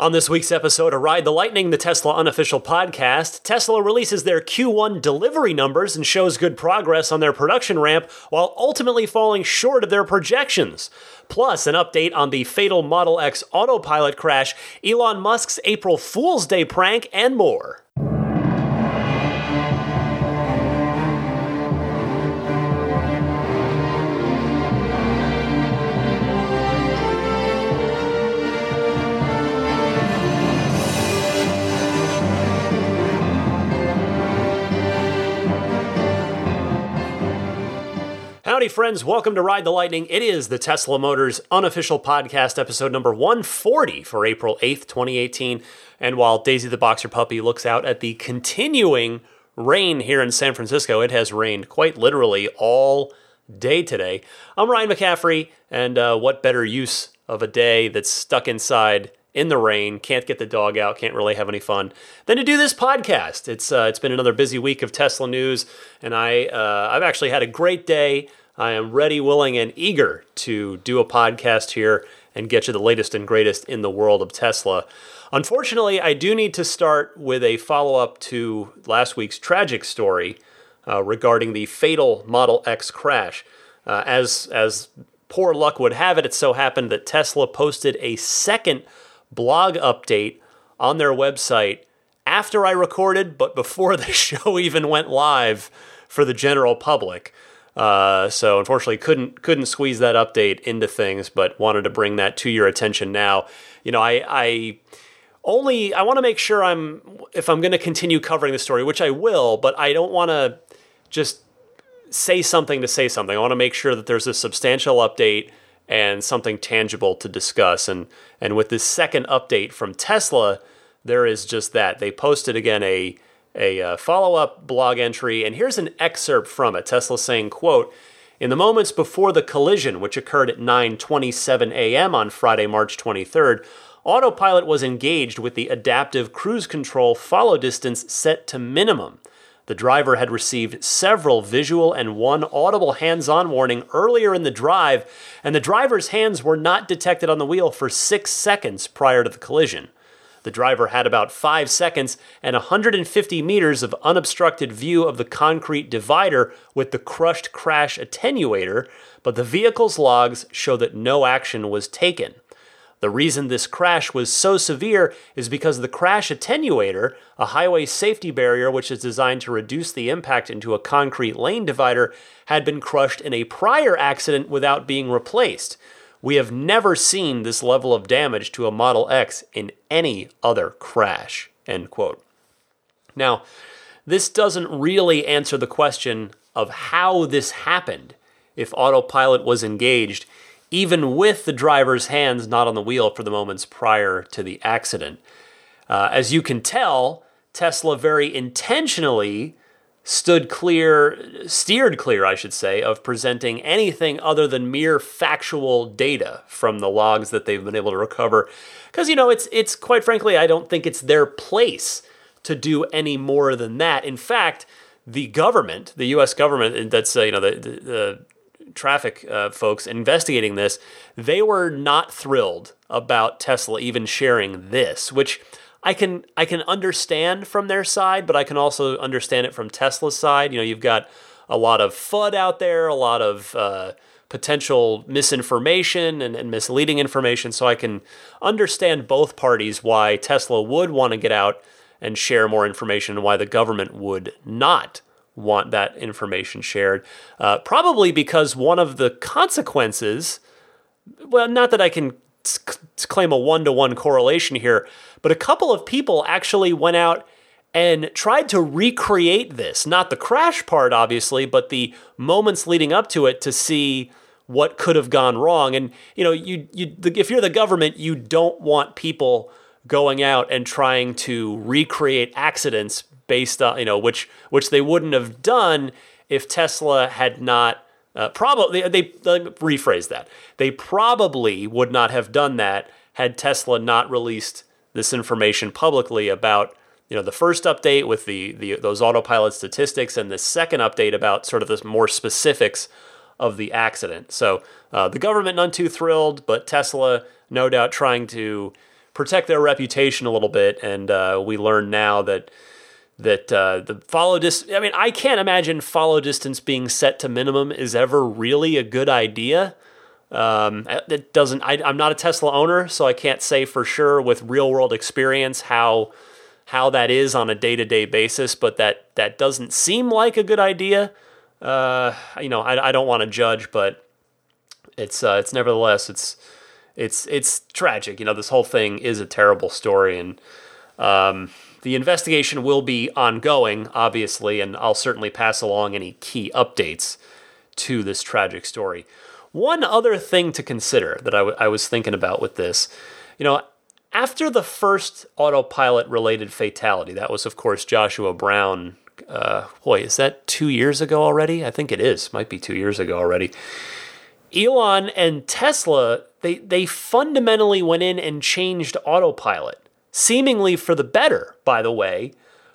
On this week's episode of Ride the Lightning, the Tesla unofficial podcast, Tesla releases their Q1 delivery numbers and shows good progress on their production ramp while ultimately falling short of their projections. Plus, an update on the fatal Model X autopilot crash, Elon Musk's April Fool's Day prank, and more. Howdy, friends. Welcome to Ride the Lightning. It is the Tesla Motors unofficial podcast, episode number 140 for April 8th, 2018. And while Daisy the Boxer Puppy looks out at the continuing rain here in San Francisco, it has rained quite literally all day today. I'm Ryan McCaffrey, and uh, what better use of a day that's stuck inside in the rain, can't get the dog out, can't really have any fun, than to do this podcast. It's uh, it's been another busy week of Tesla news, and I uh, I've actually had a great day. I am ready, willing, and eager to do a podcast here and get you the latest and greatest in the world of Tesla. Unfortunately, I do need to start with a follow up to last week's tragic story uh, regarding the fatal Model X crash. Uh, as as poor luck would have it, it so happened that Tesla posted a second blog update on their website after I recorded, but before the show even went live for the general public. Uh, so unfortunately, couldn't couldn't squeeze that update into things, but wanted to bring that to your attention now. You know, I, I only I want to make sure I'm if I'm going to continue covering the story, which I will, but I don't want to just say something to say something. I want to make sure that there's a substantial update and something tangible to discuss. And and with this second update from Tesla, there is just that. They posted again a a uh, follow-up blog entry and here's an excerpt from it tesla saying quote in the moments before the collision which occurred at 9:27 a.m. on Friday March 23rd autopilot was engaged with the adaptive cruise control follow distance set to minimum the driver had received several visual and one audible hands-on warning earlier in the drive and the driver's hands were not detected on the wheel for 6 seconds prior to the collision the driver had about five seconds and 150 meters of unobstructed view of the concrete divider with the crushed crash attenuator, but the vehicle's logs show that no action was taken. The reason this crash was so severe is because the crash attenuator, a highway safety barrier which is designed to reduce the impact into a concrete lane divider, had been crushed in a prior accident without being replaced. We have never seen this level of damage to a Model X in any other crash. End quote. Now, this doesn't really answer the question of how this happened if autopilot was engaged, even with the driver's hands not on the wheel for the moments prior to the accident. Uh, as you can tell, Tesla very intentionally stood clear, steered clear, I should say, of presenting anything other than mere factual data from the logs that they've been able to recover. Because, you know, it's, it's quite frankly, I don't think it's their place to do any more than that. In fact, the government, the U.S. government, that's, uh, you know, the, the, the traffic uh, folks investigating this, they were not thrilled about Tesla even sharing this, which I can I can understand from their side, but I can also understand it from Tesla's side. You know, you've got a lot of FUD out there, a lot of uh, potential misinformation and, and, misleading information. So I can understand both parties why Tesla would want to get out and share more information, and why the government would not want that information shared. Uh, probably because one of the consequences, well, not that I can claim a one to one correlation here, but a couple of people actually went out and tried to recreate this. Not the crash part, obviously, but the moments leading up to it to see what could have gone wrong. And you know, you you if you're the government, you don't want people going out and trying to recreate accidents based on you know which which they wouldn't have done if Tesla had not uh, probably they, they, they rephrase that. They probably would not have done that had Tesla not released this information publicly about you know the first update with the, the those autopilot statistics and the second update about sort of the more specifics of the accident. So uh, the government none too thrilled, but Tesla no doubt trying to protect their reputation a little bit. And uh, we learn now that that uh, the follow distance. I mean, I can't imagine follow distance being set to minimum is ever really a good idea. Um, it doesn't. I, I'm not a Tesla owner, so I can't say for sure with real world experience how how that is on a day to day basis. But that that doesn't seem like a good idea. Uh, you know, I, I don't want to judge, but it's uh, it's nevertheless it's it's it's tragic. You know, this whole thing is a terrible story, and um, the investigation will be ongoing, obviously, and I'll certainly pass along any key updates to this tragic story. One other thing to consider that I, w- I was thinking about with this, you know, after the first autopilot related fatality, that was, of course, Joshua Brown. Uh, boy, is that two years ago already? I think it is. Might be two years ago already. Elon and Tesla, they, they fundamentally went in and changed autopilot, seemingly for the better, by the way,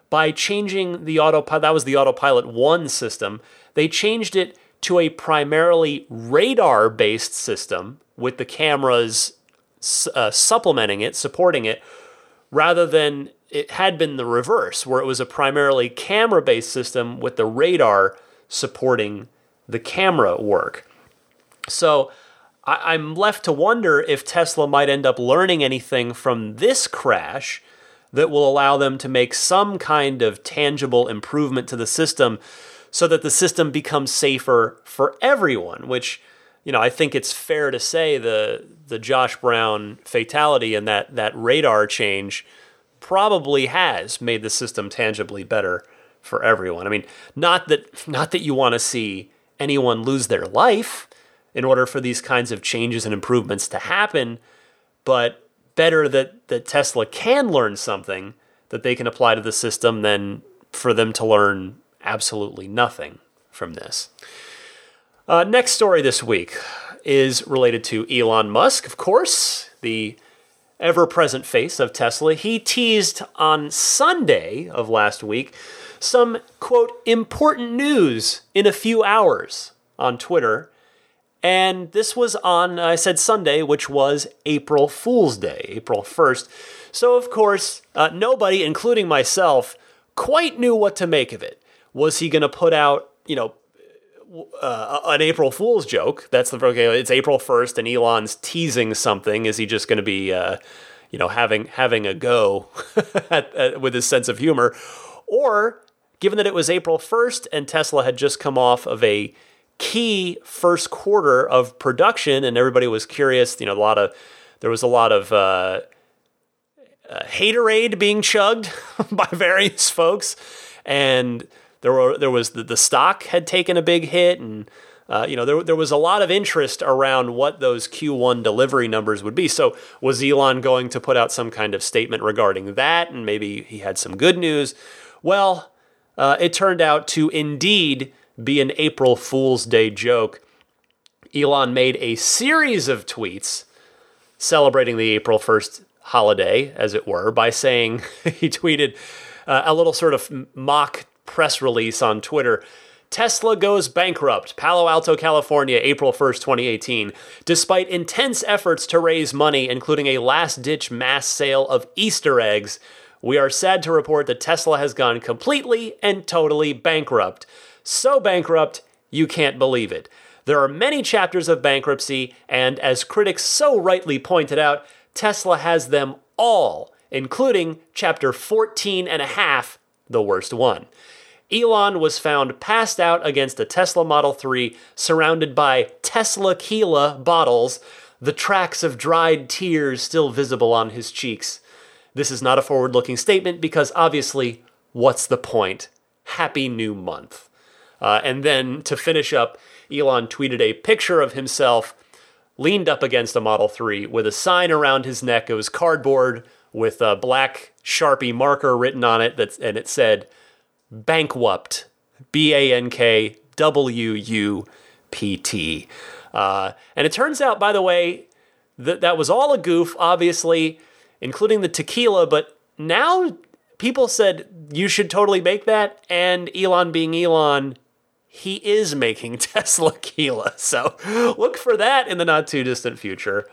by changing the autopilot. That was the autopilot 1 system. They changed it to a primarily radar based system with the cameras uh, supplementing it, supporting it, rather than it had been the reverse, where it was a primarily camera based system with the radar supporting the camera work. So I- I'm left to wonder if Tesla might end up learning anything from this crash that will allow them to make some kind of tangible improvement to the system so that the system becomes safer for everyone, which you know, I think it's fair to say the the Josh Brown fatality and that that radar change probably has made the system tangibly better for everyone. I mean, not that not that you want to see anyone lose their life in order for these kinds of changes and improvements to happen, but better that that Tesla can learn something that they can apply to the system than for them to learn absolutely nothing from this. Uh, next story this week is related to Elon Musk, of course, the ever present face of Tesla. He teased on Sunday of last week some, quote, important news in a few hours on Twitter. And this was on, I said Sunday, which was April Fool's Day, April 1st. So, of course, uh, nobody, including myself, quite knew what to make of it was he going to put out, you know, uh, an April Fool's joke? That's the okay. It's April first, and Elon's teasing something. Is he just going to be, uh, you know, having having a go at, at, with his sense of humor, or given that it was April first and Tesla had just come off of a key first quarter of production, and everybody was curious. You know, a lot of there was a lot of. Uh, uh, haterade being chugged by various folks, and there were there was the, the stock had taken a big hit and uh, you know, there, there was a lot of interest around what those Q1 delivery numbers would be. So, was Elon going to put out some kind of statement regarding that? And maybe he had some good news. Well, uh, it turned out to indeed be an April Fool's Day joke. Elon made a series of tweets celebrating the April 1st holiday, as it were, by saying he tweeted uh, a little sort of mock press release on Twitter. Tesla goes bankrupt, Palo Alto, California, April 1st, 2018. Despite intense efforts to raise money, including a last ditch mass sale of Easter eggs, we are sad to report that Tesla has gone completely and totally bankrupt. So bankrupt, you can't believe it. There are many chapters of bankruptcy, and as critics so rightly pointed out, Tesla has them all, including chapter 14 and a half, the worst one. Elon was found passed out against a Tesla Model 3 surrounded by Tesla Teslaquila bottles, the tracks of dried tears still visible on his cheeks. This is not a forward looking statement because obviously, what's the point? Happy New Month. Uh, and then to finish up, Elon tweeted a picture of himself leaned up against a Model 3 with a sign around his neck. It was cardboard with a black Sharpie marker written on it, that, and it said, Bankrupt. B A N K W U P T. Uh, and it turns out, by the way, that that was all a goof, obviously, including the tequila, but now people said you should totally make that. And Elon being Elon, he is making Teslaquila. So look for that in the not too distant future.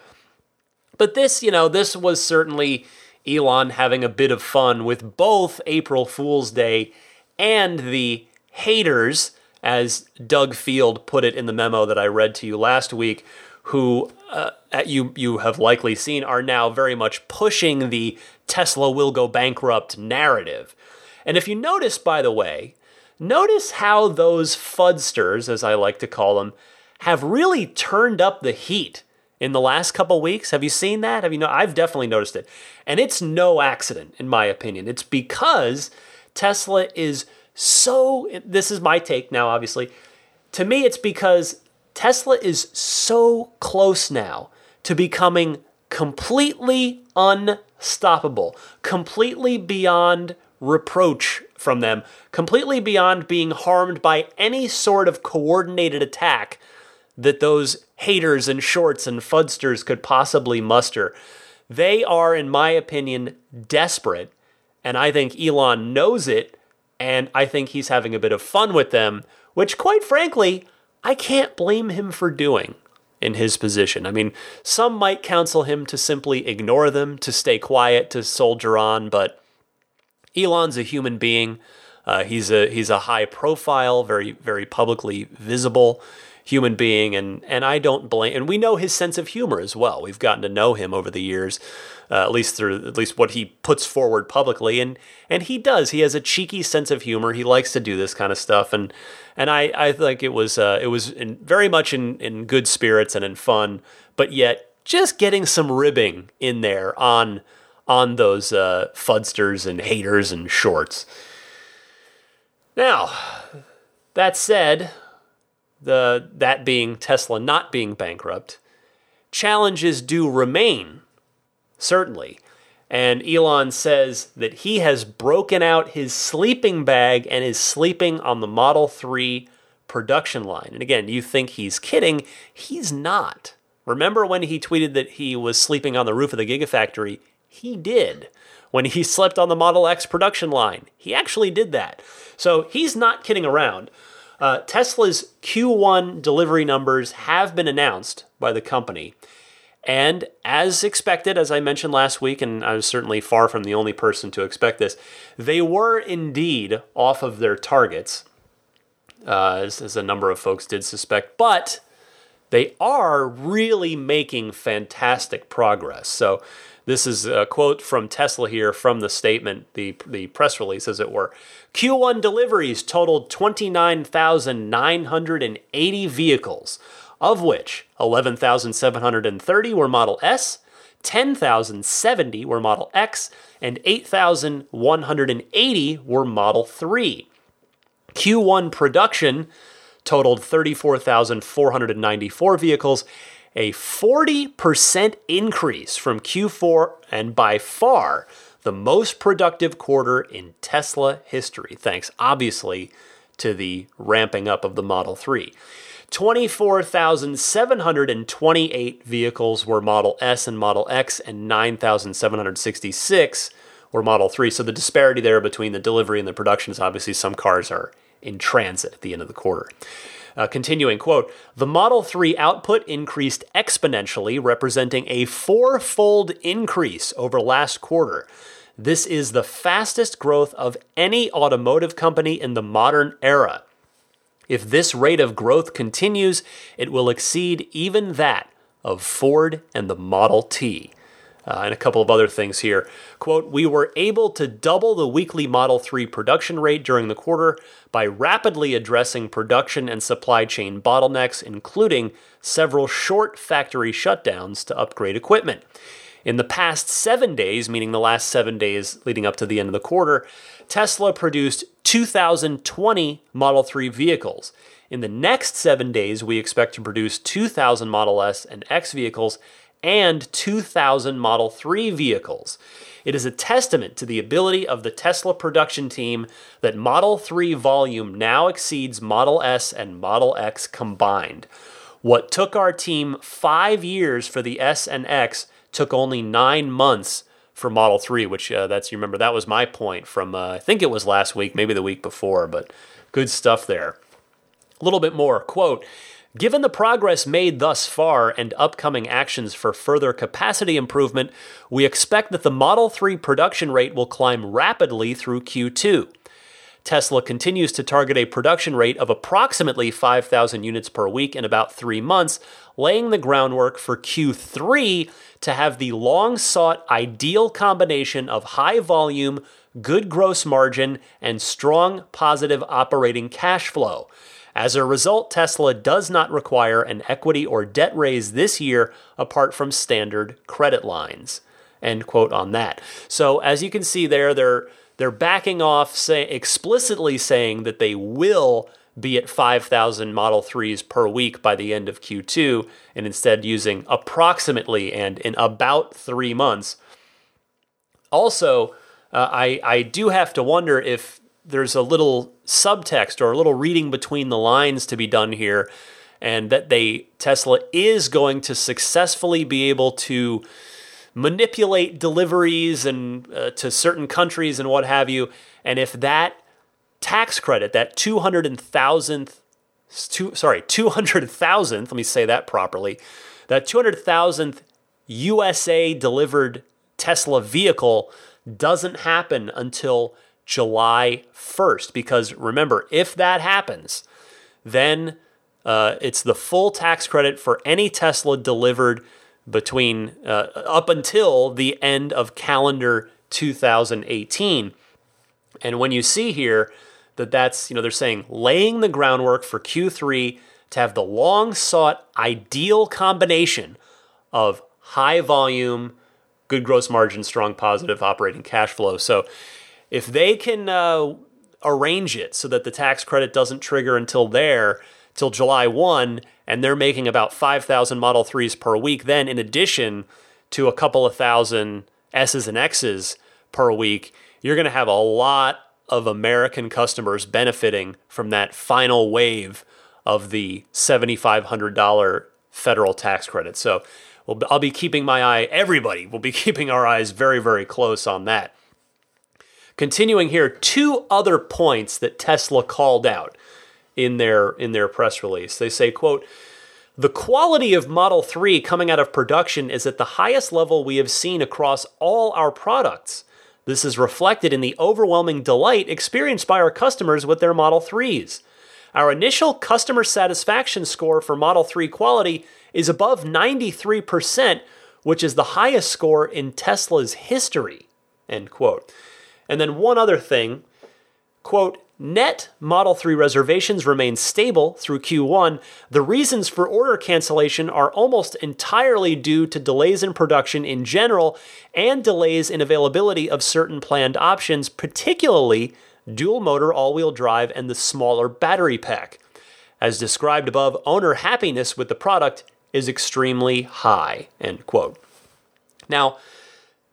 But this, you know, this was certainly Elon having a bit of fun with both April Fool's Day and the haters, as Doug Field put it in the memo that I read to you last week, who uh, you you have likely seen are now very much pushing the Tesla will go bankrupt narrative. And if you notice, by the way, notice how those fudsters, as I like to call them, have really turned up the heat in the last couple weeks. Have you seen that? Have you know? I've definitely noticed it, and it's no accident, in my opinion. It's because Tesla is so. This is my take now, obviously. To me, it's because Tesla is so close now to becoming completely unstoppable, completely beyond reproach from them, completely beyond being harmed by any sort of coordinated attack that those haters and shorts and fudsters could possibly muster. They are, in my opinion, desperate, and I think Elon knows it, and I think he's having a bit of fun with them, which, quite frankly, I can't blame him for doing in his position. I mean, some might counsel him to simply ignore them, to stay quiet, to soldier on, but Elon's a human being. Uh, he's a he's a high profile, very very publicly visible human being, and and I don't blame. And we know his sense of humor as well. We've gotten to know him over the years, uh, at least through at least what he puts forward publicly, and and he does. He has a cheeky sense of humor. He likes to do this kind of stuff, and and I I think it was uh, it was in, very much in in good spirits and in fun, but yet just getting some ribbing in there on on those uh, fudsters and haters and shorts. Now, that said, the that being Tesla not being bankrupt, challenges do remain, certainly. And Elon says that he has broken out his sleeping bag and is sleeping on the Model 3 production line. And again, you think he's kidding. He's not. Remember when he tweeted that he was sleeping on the roof of the Gigafactory? He did. When he slept on the Model X production line, he actually did that. So he's not kidding around. Uh, Tesla's Q1 delivery numbers have been announced by the company. And as expected, as I mentioned last week, and I was certainly far from the only person to expect this, they were indeed off of their targets, uh, as, as a number of folks did suspect. But they are really making fantastic progress. So this is a quote from Tesla here from the statement, the, the press release, as it were. Q1 deliveries totaled 29,980 vehicles, of which 11,730 were Model S, 10,070 were Model X, and 8,180 were Model 3. Q1 production totaled 34,494 vehicles, a 40% increase from Q4 and by far the most productive quarter in Tesla history, thanks obviously to the ramping up of the Model 3. 24,728 vehicles were Model S and Model X, and 9,766 were Model 3. So the disparity there between the delivery and the production is obviously some cars are in transit at the end of the quarter. Uh, continuing, quote, the Model 3 output increased exponentially, representing a four-fold increase over last quarter. This is the fastest growth of any automotive company in the modern era. If this rate of growth continues, it will exceed even that of Ford and the Model T. Uh, and a couple of other things here. Quote, we were able to double the weekly Model 3 production rate during the quarter by rapidly addressing production and supply chain bottlenecks, including several short factory shutdowns to upgrade equipment. In the past seven days, meaning the last seven days leading up to the end of the quarter, Tesla produced 2,020 Model 3 vehicles. In the next seven days, we expect to produce 2,000 Model S and X vehicles and 2,000 Model 3 vehicles. It is a testament to the ability of the Tesla production team that Model 3 volume now exceeds Model S and Model X combined. What took our team five years for the S and X took only nine months for Model 3, which uh, that's, you remember, that was my point from, uh, I think it was last week, maybe the week before, but good stuff there. A little bit more. Quote, Given the progress made thus far and upcoming actions for further capacity improvement, we expect that the Model 3 production rate will climb rapidly through Q2. Tesla continues to target a production rate of approximately 5,000 units per week in about three months, laying the groundwork for Q3 to have the long sought ideal combination of high volume, good gross margin, and strong positive operating cash flow. As a result, Tesla does not require an equity or debt raise this year apart from standard credit lines. End quote on that. So as you can see there, they're they're backing off, say explicitly saying that they will be at 5,000 Model 3s per week by the end of Q2, and instead using approximately and in about three months. Also, uh, I I do have to wonder if there's a little subtext or a little reading between the lines to be done here and that they Tesla is going to successfully be able to manipulate deliveries and uh, to certain countries and what have you. And if that tax credit that 200,000th two, sorry 200,000th let me say that properly that 200,000th USA delivered Tesla vehicle doesn't happen until July 1st. Because remember, if that happens, then uh, it's the full tax credit for any Tesla delivered between uh, up until the end of calendar 2018. And when you see here that that's, you know, they're saying laying the groundwork for Q3 to have the long sought ideal combination of high volume, good gross margin, strong positive operating cash flow. So if they can uh, arrange it so that the tax credit doesn't trigger until there, till July 1, and they're making about 5,000 Model 3s per week, then in addition to a couple of thousand S's and X's per week, you're going to have a lot of American customers benefiting from that final wave of the $7,500 federal tax credit. So I'll be keeping my eye, everybody will be keeping our eyes very, very close on that. Continuing here, two other points that Tesla called out in their in their press release. They say, quote, the quality of Model 3 coming out of production is at the highest level we have seen across all our products. This is reflected in the overwhelming delight experienced by our customers with their Model 3s. Our initial customer satisfaction score for Model 3 quality is above 93%, which is the highest score in Tesla's history. End quote. And then one other thing quote, net Model 3 reservations remain stable through Q1. The reasons for order cancellation are almost entirely due to delays in production in general and delays in availability of certain planned options, particularly dual motor all wheel drive and the smaller battery pack. As described above, owner happiness with the product is extremely high. End quote. Now,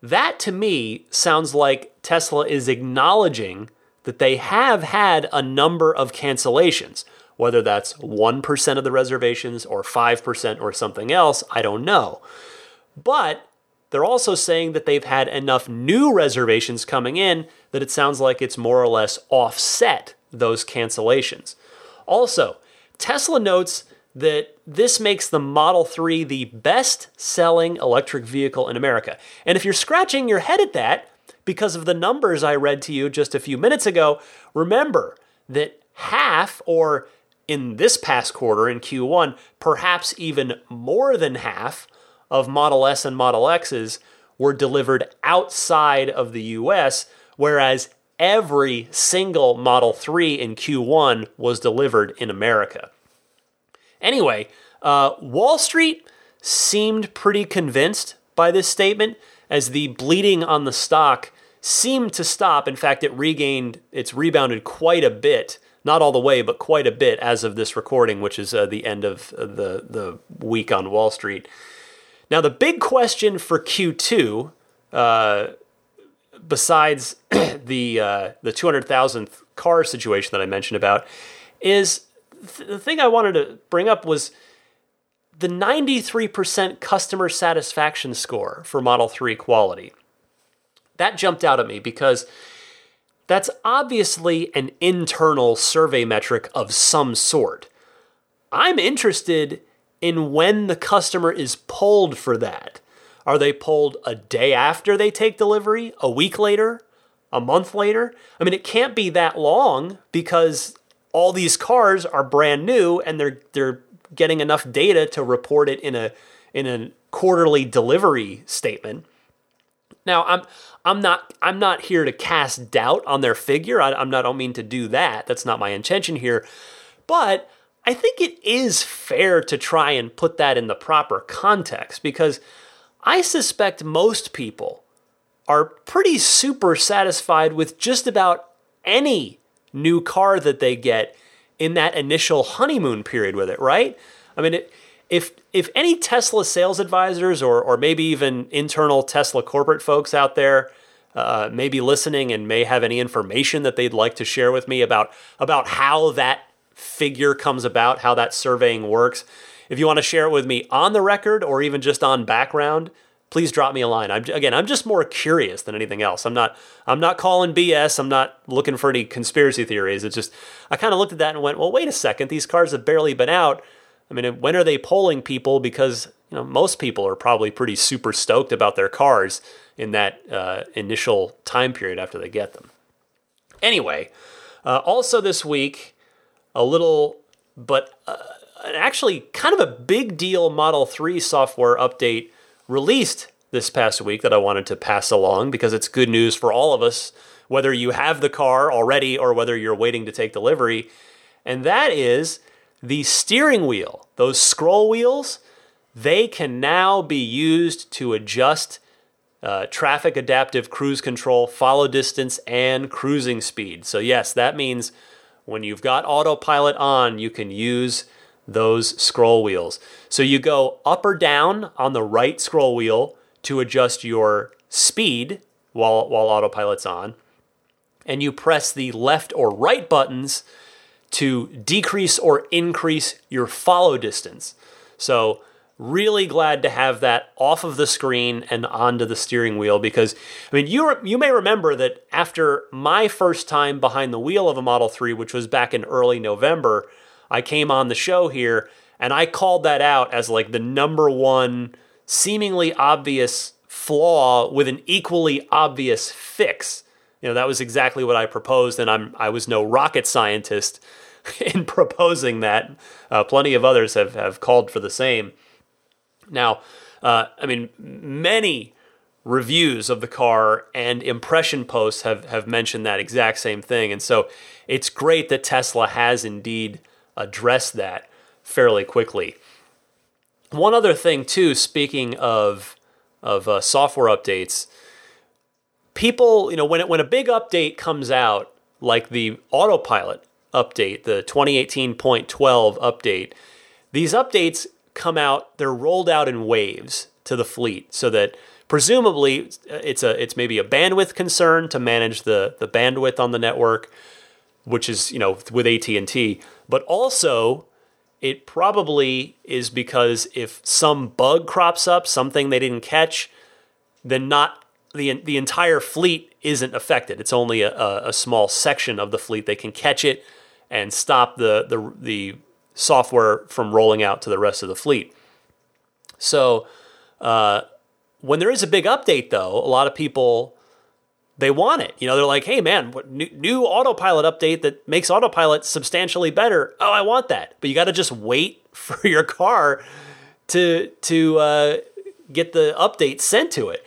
that to me sounds like Tesla is acknowledging that they have had a number of cancellations. Whether that's 1% of the reservations or 5% or something else, I don't know. But they're also saying that they've had enough new reservations coming in that it sounds like it's more or less offset those cancellations. Also, Tesla notes that this makes the Model 3 the best selling electric vehicle in America. And if you're scratching your head at that because of the numbers I read to you just a few minutes ago, remember that half, or in this past quarter in Q1, perhaps even more than half of Model S and Model X's were delivered outside of the US, whereas every single Model 3 in Q1 was delivered in America. Anyway, uh, Wall Street seemed pretty convinced by this statement as the bleeding on the stock seemed to stop. In fact, it regained, it's rebounded quite a bit. Not all the way, but quite a bit as of this recording, which is uh, the end of the, the week on Wall Street. Now, the big question for Q2, uh, besides the uh, the 200,000th car situation that I mentioned about, is the thing I wanted to bring up was the 93% customer satisfaction score for Model 3 quality. That jumped out at me because that's obviously an internal survey metric of some sort. I'm interested in when the customer is polled for that. Are they polled a day after they take delivery, a week later, a month later? I mean, it can't be that long because all these cars are brand new and they're they're getting enough data to report it in a in a quarterly delivery statement. Now, I'm I'm not I'm not here to cast doubt on their figure. I, I'm not. I don't mean to do that. That's not my intention here. But I think it is fair to try and put that in the proper context because I suspect most people are pretty super satisfied with just about any new car that they get in that initial honeymoon period with it, right? I mean, it, if if any Tesla sales advisors or or maybe even internal Tesla corporate folks out there uh, may be listening and may have any information that they'd like to share with me about about how that figure comes about, how that surveying works. If you want to share it with me on the record or even just on background, please drop me a line. I'm, again, I'm just more curious than anything else. I'm not I'm not calling BS. I'm not looking for any conspiracy theories. It's just I kind of looked at that and went, well, wait a second. These cars have barely been out. I mean, when are they polling people? Because you know most people are probably pretty super stoked about their cars in that uh, initial time period after they get them. Anyway, uh, also this week, a little, but uh, actually kind of a big deal Model 3 software update released this past week that I wanted to pass along because it's good news for all of us, whether you have the car already or whether you're waiting to take delivery. And that is the steering wheel, those scroll wheels, they can now be used to adjust uh, traffic adaptive cruise control, follow distance, and cruising speed. So, yes, that means when you've got autopilot on, you can use those scroll wheels. So you go up or down on the right scroll wheel to adjust your speed while, while autopilot's on. And you press the left or right buttons to decrease or increase your follow distance. So, really glad to have that off of the screen and onto the steering wheel because I mean you you may remember that after my first time behind the wheel of a Model 3 which was back in early November I came on the show here and I called that out as like the number one seemingly obvious flaw with an equally obvious fix. You know, that was exactly what I proposed, and I'm I was no rocket scientist in proposing that. Uh, plenty of others have, have called for the same. Now, uh, I mean, many reviews of the car and impression posts have, have mentioned that exact same thing. And so it's great that Tesla has indeed address that fairly quickly. One other thing, too, speaking of of uh, software updates, people, you know, when it, when a big update comes out, like the autopilot update, the 2018.12 update, these updates come out, they're rolled out in waves to the fleet so that presumably it's a it's maybe a bandwidth concern to manage the the bandwidth on the network which is you know with AT&T but also it probably is because if some bug crops up something they didn't catch then not the the entire fleet isn't affected. It's only a, a small section of the fleet. They can catch it and stop the the the software from rolling out to the rest of the fleet. So uh, when there is a big update though a lot of people they want it. You know, they're like, hey man, what, new, new autopilot update that makes autopilot substantially better. Oh, I want that. But you got to just wait for your car to to uh, get the update sent to it.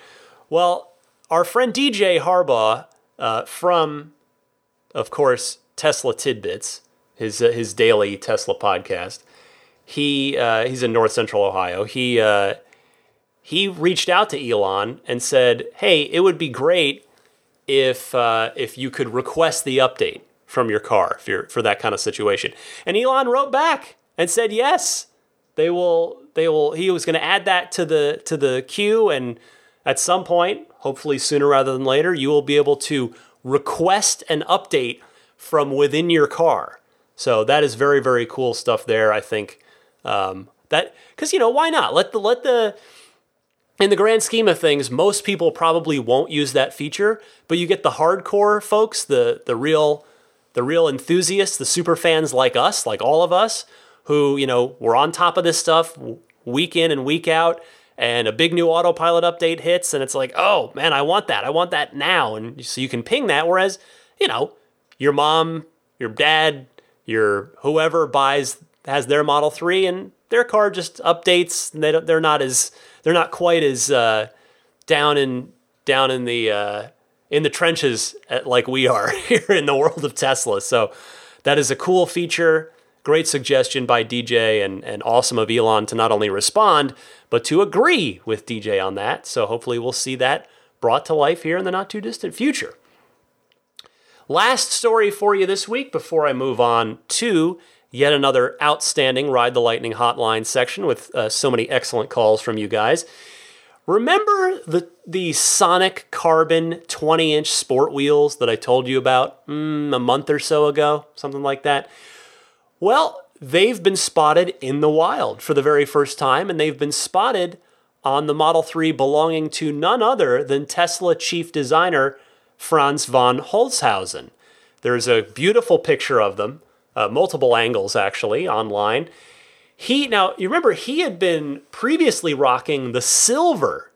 Well, our friend DJ Harbaugh uh, from, of course, Tesla Tidbits, his uh, his daily Tesla podcast. He uh, he's in North Central Ohio. He uh, he reached out to Elon and said, "Hey, it would be great." If uh, if you could request the update from your car you're for that kind of situation. And Elon wrote back and said yes, they will they will he was going to add that to the to the queue and at some point, hopefully sooner rather than later, you will be able to request an update from within your car. So that is very very cool stuff there. I think um, that because you know why not let the let the in the grand scheme of things, most people probably won't use that feature, but you get the hardcore folks, the the real the real enthusiasts, the super fans like us, like all of us, who, you know, were on top of this stuff week in and week out and a big new autopilot update hits and it's like, "Oh, man, I want that. I want that now." And so you can ping that whereas, you know, your mom, your dad, your whoever buys has their Model 3 and their car just updates. They they're not as they're not quite as uh, down in down in the uh, in the trenches at, like we are here in the world of Tesla. So that is a cool feature. Great suggestion by DJ and, and awesome of Elon to not only respond, but to agree with DJ on that. So hopefully we'll see that brought to life here in the not too distant future. Last story for you this week before I move on to yet another outstanding Ride the Lightning hotline section with uh, so many excellent calls from you guys. Remember the the Sonic Carbon 20 inch sport wheels that I told you about mm, a month or so ago, something like that? Well, they've been spotted in the wild for the very first time, and they've been spotted on the Model 3 belonging to none other than Tesla chief designer Franz von Holzhausen. There's a beautiful picture of them, uh, multiple angles actually, online. He now you remember he had been previously rocking the silver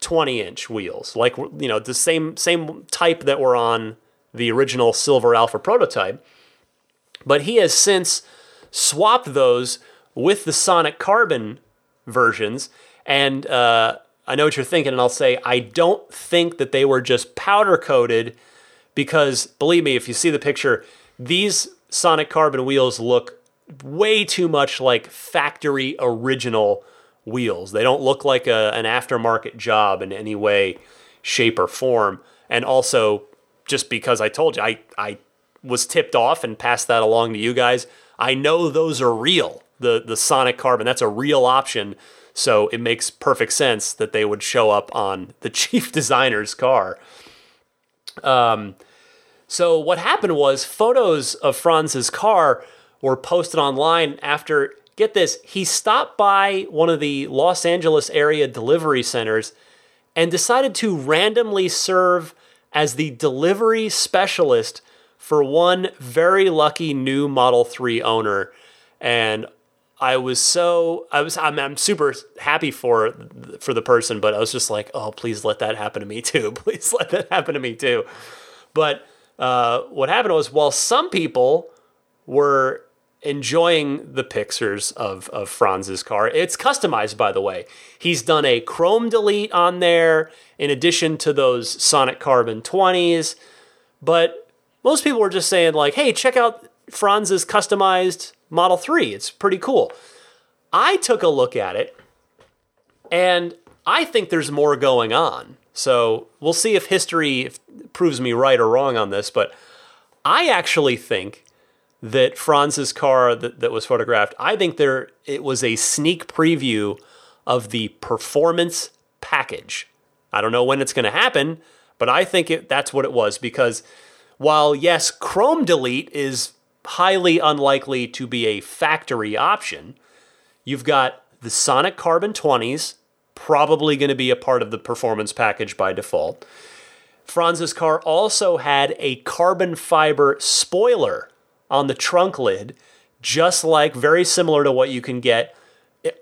20 inch wheels, like you know the same same type that were on the original silver Alpha prototype, but he has since swapped those with the Sonic Carbon versions, and uh, I know what you're thinking, and I'll say I don't think that they were just powder coated, because believe me, if you see the picture, these Sonic Carbon wheels look way too much like factory original wheels. They don't look like a, an aftermarket job in any way, shape, or form. And also, just because I told you, I, I was tipped off and passed that along to you guys. I know those are real. The the Sonic Carbon, that's a real option. So it makes perfect sense that they would show up on the chief designer's car. Um, so what happened was photos of Franz's car were posted online after, get this, he stopped by one of the Los Angeles area delivery centers and decided to randomly serve as the delivery specialist for one very lucky new Model 3 owner. And I was so I was I'm, I'm super happy for for the person, but I was just like, oh, please let that happen to me too. Please let that happen to me too. But uh, what happened was, while some people were enjoying the pictures of, of Franz's car. It's customized, by the way. He's done a chrome delete on there in addition to those Sonic Carbon 20s. But most people were just saying, like, hey, check out Franz's customized Model 3. It's pretty cool. I took a look at it and I think there's more going on. So we'll see if history proves me right or wrong on this, but I actually think that Franz's car that, that was photographed, I think there it was a sneak preview of the performance package. I don't know when it's going to happen, but I think it, that's what it was because while yes, Chrome Delete is highly unlikely to be a factory option, you've got the Sonic Carbon 20s probably going to be a part of the performance package by default. Franz's car also had a carbon fiber spoiler on the trunk lid, just like very similar to what you can get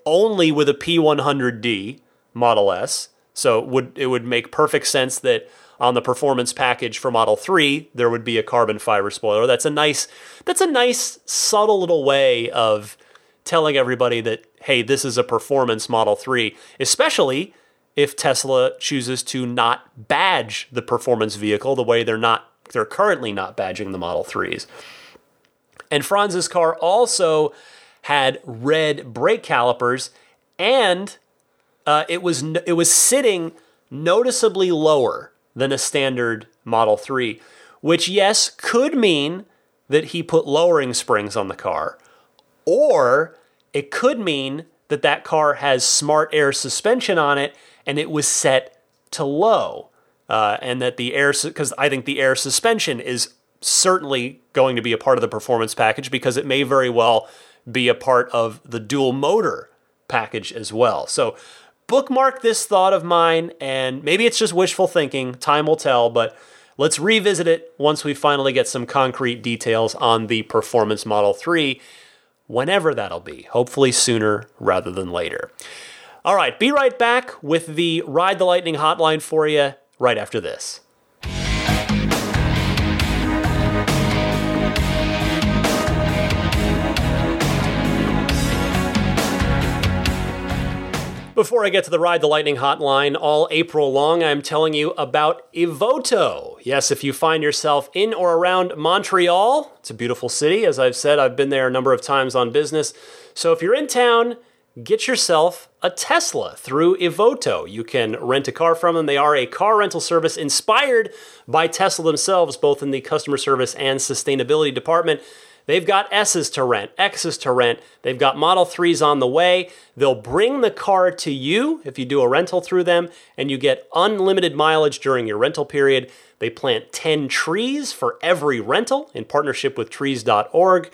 only with a P100D Model S. So it would it would make perfect sense that on the performance package for Model 3 there would be a carbon fiber spoiler. That's a nice that's a nice subtle little way of telling everybody that hey, this is a performance Model 3, especially if Tesla chooses to not badge the performance vehicle the way they're not they're currently not badging the Model 3s. And Franz's car also had red brake calipers, and uh, it was it was sitting noticeably lower than a standard Model 3, which yes could mean that he put lowering springs on the car, or it could mean that that car has smart air suspension on it and it was set to low. Uh, and that the air, because I think the air suspension is certainly going to be a part of the performance package because it may very well be a part of the dual motor package as well. So bookmark this thought of mine, and maybe it's just wishful thinking. Time will tell, but let's revisit it once we finally get some concrete details on the Performance Model 3. Whenever that'll be. Hopefully sooner rather than later. All right, be right back with the Ride the Lightning hotline for you right after this. Before I get to the Ride the Lightning hotline, all April long, I'm telling you about Evoto. Yes, if you find yourself in or around Montreal, it's a beautiful city. As I've said, I've been there a number of times on business. So if you're in town, get yourself a Tesla through Evoto. You can rent a car from them. They are a car rental service inspired by Tesla themselves, both in the customer service and sustainability department. They've got S's to rent, X's to rent. They've got Model 3s on the way. They'll bring the car to you if you do a rental through them, and you get unlimited mileage during your rental period. They plant 10 trees for every rental in partnership with trees.org.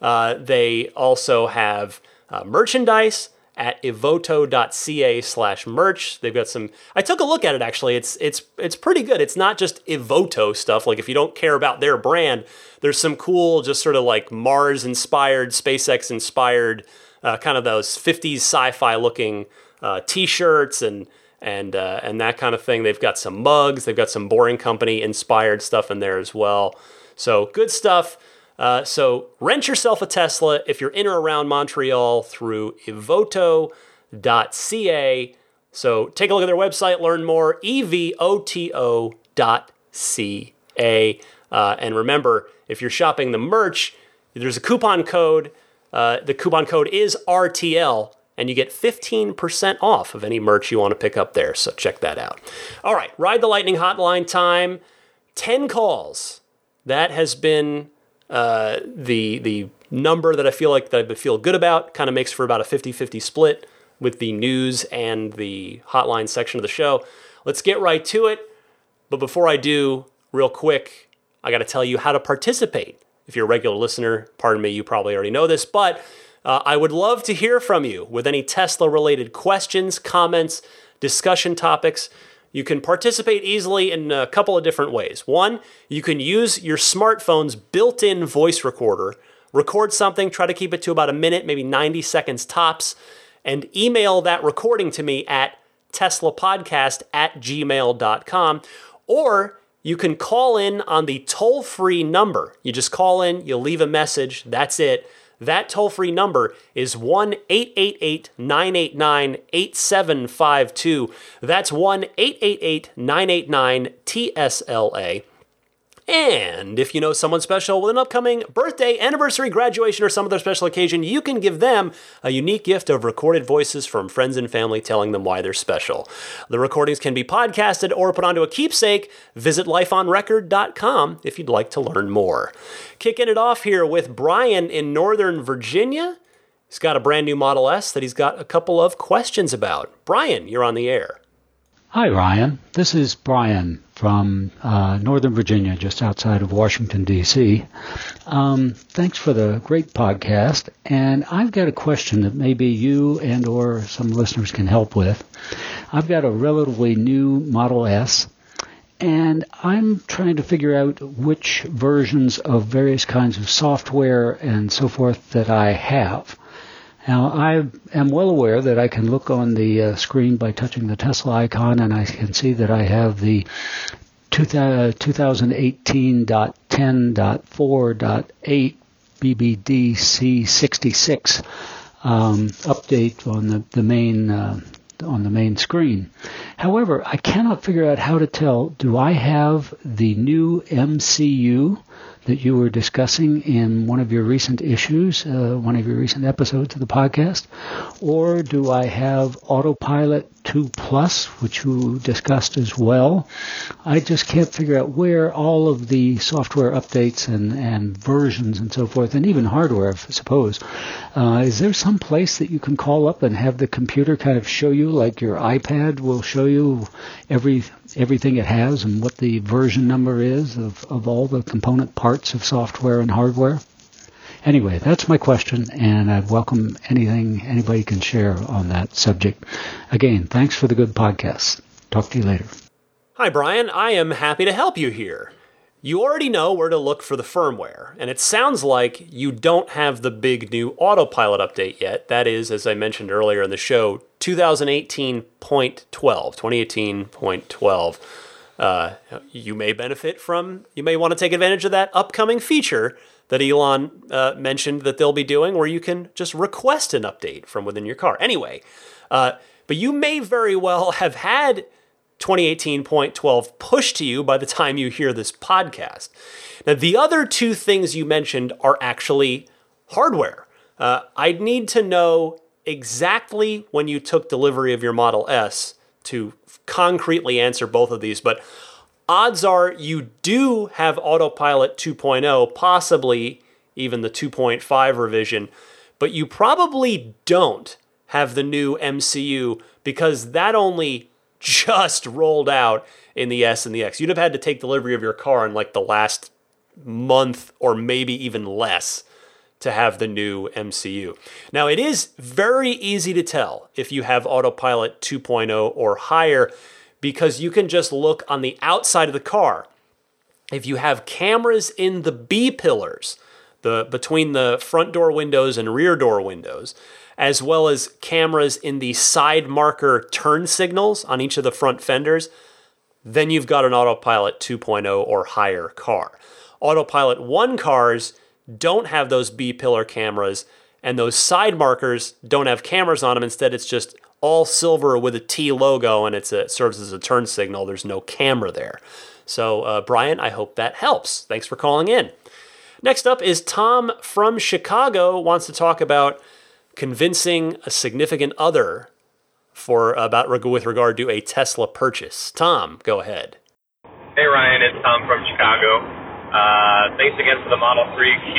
Uh, they also have uh, merchandise at evoto.ca slash merch. They've got some I took a look at it actually. It's it's it's pretty good. It's not just Evoto stuff. Like if you don't care about their brand, there's some cool, just sort of like Mars inspired, SpaceX inspired, uh, kind of those 50s sci-fi looking uh, t-shirts and and uh, and that kind of thing. They've got some mugs. They've got some Boring Company inspired stuff in there as well. So good stuff. Uh, so rent yourself a Tesla if you're in or around Montreal through evoto.ca. So take a look at their website, learn more, evoto.ca. Uh, and remember, if you're shopping the merch, there's a coupon code. Uh, the coupon code is RTL, and you get 15% off of any merch you want to pick up there. So check that out. All right, Ride the Lightning hotline time 10 calls. That has been uh, the the number that I feel like that I feel good about kind of makes for about a 50-50 split with the news and the hotline section of the show. Let's get right to it. But before I do, real quick, I got to tell you how to participate. If you're a regular listener, pardon me, you probably already know this, but uh, I would love to hear from you with any Tesla related questions, comments, discussion topics. You can participate easily in a couple of different ways. One, you can use your smartphone's built in voice recorder, record something, try to keep it to about a minute, maybe 90 seconds tops, and email that recording to me at teslapodcast at gmail.com. Or you can call in on the toll free number. You just call in, you leave a message, that's it. That toll free number is 1 888 989 8752. That's 1 888 989 TSLA. And if you know someone special with an upcoming birthday, anniversary, graduation, or some other special occasion, you can give them a unique gift of recorded voices from friends and family telling them why they're special. The recordings can be podcasted or put onto a keepsake. Visit lifeonrecord.com if you'd like to learn more. Kicking it off here with Brian in Northern Virginia. He's got a brand new Model S that he's got a couple of questions about. Brian, you're on the air. Hi, Ryan. This is Brian from uh, Northern Virginia, just outside of Washington, D.C. Um, thanks for the great podcast. And I've got a question that maybe you and or some listeners can help with. I've got a relatively new Model S, and I'm trying to figure out which versions of various kinds of software and so forth that I have. Now, I am well aware that I can look on the uh, screen by touching the Tesla icon and I can see that I have the 2018.10.4.8 BBDC66 um, update on the, the main uh, on the main screen. However, I cannot figure out how to tell do I have the new MCU that you were discussing in one of your recent issues, uh, one of your recent episodes of the podcast? Or do I have Autopilot 2 Plus, which you discussed as well? I just can't figure out where all of the software updates and, and versions and so forth, and even hardware, I suppose. Uh, is there some place that you can call up and have the computer kind of show you, like your iPad will show you every everything it has and what the version number is of, of all the component parts of software and hardware? Anyway, that's my question, and I welcome anything anybody can share on that subject. Again, thanks for the good podcast. Talk to you later. Hi, Brian. I am happy to help you here. You already know where to look for the firmware, and it sounds like you don't have the big new autopilot update yet. That is, as I mentioned earlier in the show, 2018.12, 2018.12. Uh, you may benefit from, you may want to take advantage of that upcoming feature that Elon uh, mentioned that they'll be doing where you can just request an update from within your car. Anyway, uh, but you may very well have had 2018.12 pushed to you by the time you hear this podcast. Now, the other two things you mentioned are actually hardware. Uh, I'd need to know exactly when you took delivery of your Model S to concretely answer both of these, but odds are you do have Autopilot 2.0, possibly even the 2.5 revision, but you probably don't have the new MCU because that only just rolled out in the S and the X. You'd have had to take delivery of your car in like the last month or maybe even less to have the new MCU. Now, it is very easy to tell if you have Autopilot 2.0 or higher because you can just look on the outside of the car. If you have cameras in the B pillars, the between the front door windows and rear door windows, as well as cameras in the side marker turn signals on each of the front fenders, then you've got an Autopilot 2.0 or higher car. Autopilot 1 cars don't have those B pillar cameras, and those side markers don't have cameras on them. Instead, it's just all silver with a T logo, and it serves as a turn signal. There's no camera there. So, uh, Brian, I hope that helps. Thanks for calling in. Next up is Tom from Chicago wants to talk about convincing a significant other for about with regard to a Tesla purchase. Tom, go ahead. Hey Ryan, it's Tom from Chicago. Uh, thanks again for the Model 3Q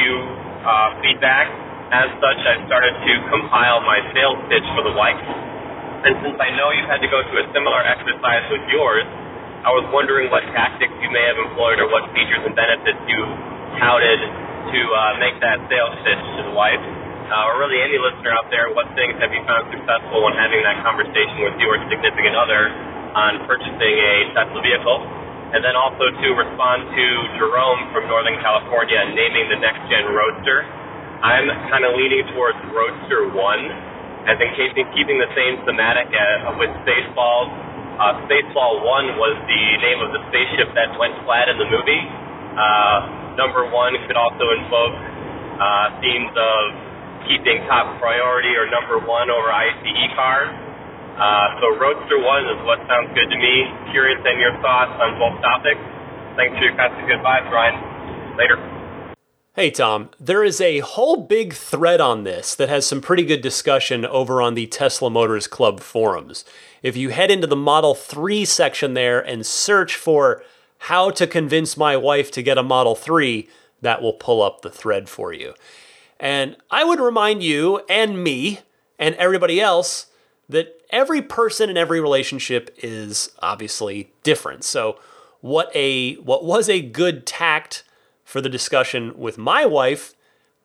uh, feedback. As such, I started to compile my sales pitch for the wife. And since I know you've had to go through a similar exercise with yours, I was wondering what tactics you may have employed or what features and benefits you touted to uh, make that sales pitch to the wife uh, or really any listener out there, what things have you found successful when having that conversation with your significant other on purchasing a Tesla vehicle? And then also to respond to Jerome from Northern California naming the next gen Roadster. I'm kind of leaning towards Roadster 1, as in keeping, keeping the same thematic uh, with Spaceballs. Uh, Spaceball 1 was the name of the spaceship that went flat in the movie. Uh, number 1 could also invoke uh, themes of keeping top priority or number one over ICE cars. Uh, so Roadster 1 is what sounds good to me. Curious in your thoughts on both topics. Thanks for your constant advice, Ryan. Later. Hey, Tom. There is a whole big thread on this that has some pretty good discussion over on the Tesla Motors Club forums. If you head into the Model 3 section there and search for how to convince my wife to get a Model 3, that will pull up the thread for you. And I would remind you and me and everybody else that every person in every relationship is obviously different. So what a what was a good tact for the discussion with my wife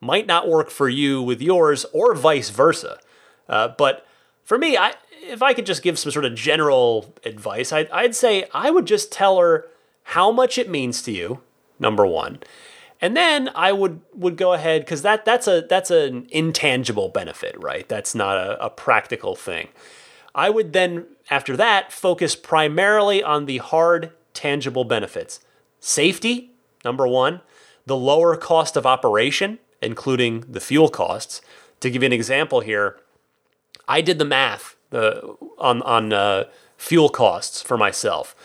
might not work for you with yours or vice versa. Uh, but for me, I, if I could just give some sort of general advice, I'd, I'd say I would just tell her how much it means to you, number one, and then I would would go ahead because that that's a that's an intangible benefit, right? That's not a, a practical thing. I would then after that focus primarily on the hard tangible benefits. Safety, number one, the lower cost of operation, including the fuel costs. To give you an example here, I did the math uh, on on uh, fuel costs for myself.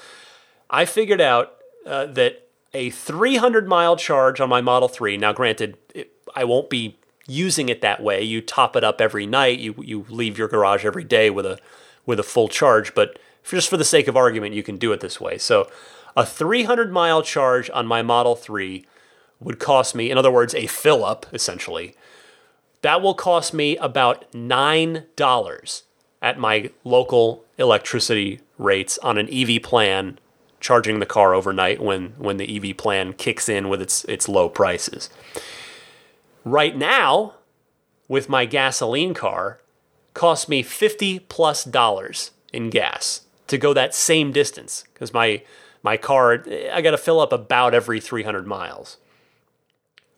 I figured out uh, that a 300 mile charge on my Model 3. Now, granted, it, I won't be using it that way. You top it up every night. You you leave your garage every day with a with a full charge. But for, just for the sake of argument, you can do it this way. So, a 300 mile charge on my Model 3 would cost me, in other words, a fill up essentially. That will cost me about nine dollars at my local electricity rates on an EV plan charging the car overnight when when the EV plan kicks in with its its low prices. Right now, with my gasoline car, costs me 50 plus dollars in gas to go that same distance because my my car, I got to fill up about every 300 miles.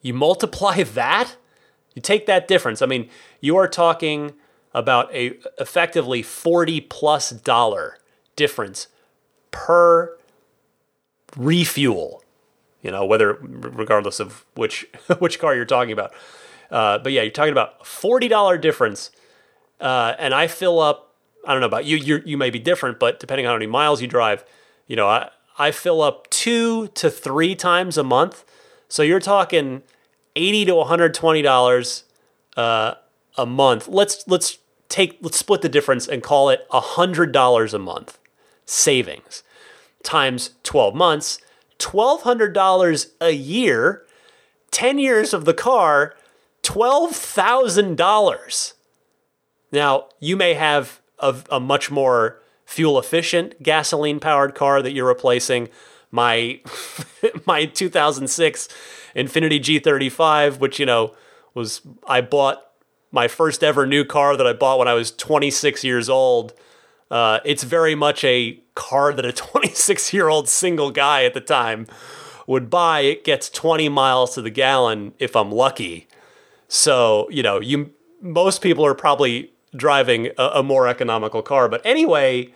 You multiply that, you take that difference. I mean, you are talking about a effectively 40 plus dollar difference per refuel. You know, whether regardless of which which car you're talking about. Uh, but yeah, you're talking about forty dollar difference, uh, and I fill up. I don't know about you. You you may be different, but depending on how many miles you drive, you know, I I fill up two to three times a month. So you're talking eighty to one hundred twenty dollars uh, a month. Let's let's take let's split the difference and call it hundred dollars a month savings times twelve months. $1,200 a year, 10 years of the car, $12,000. Now, you may have a, a much more fuel efficient gasoline powered car that you're replacing. My my 2006 Infiniti G35, which you know was I bought my first ever new car that I bought when I was 26 years old. Uh, it's very much a car that a 26 year old single guy at the time would buy. It gets 20 miles to the gallon if I'm lucky. So you know, you most people are probably driving a, a more economical car. But anyway,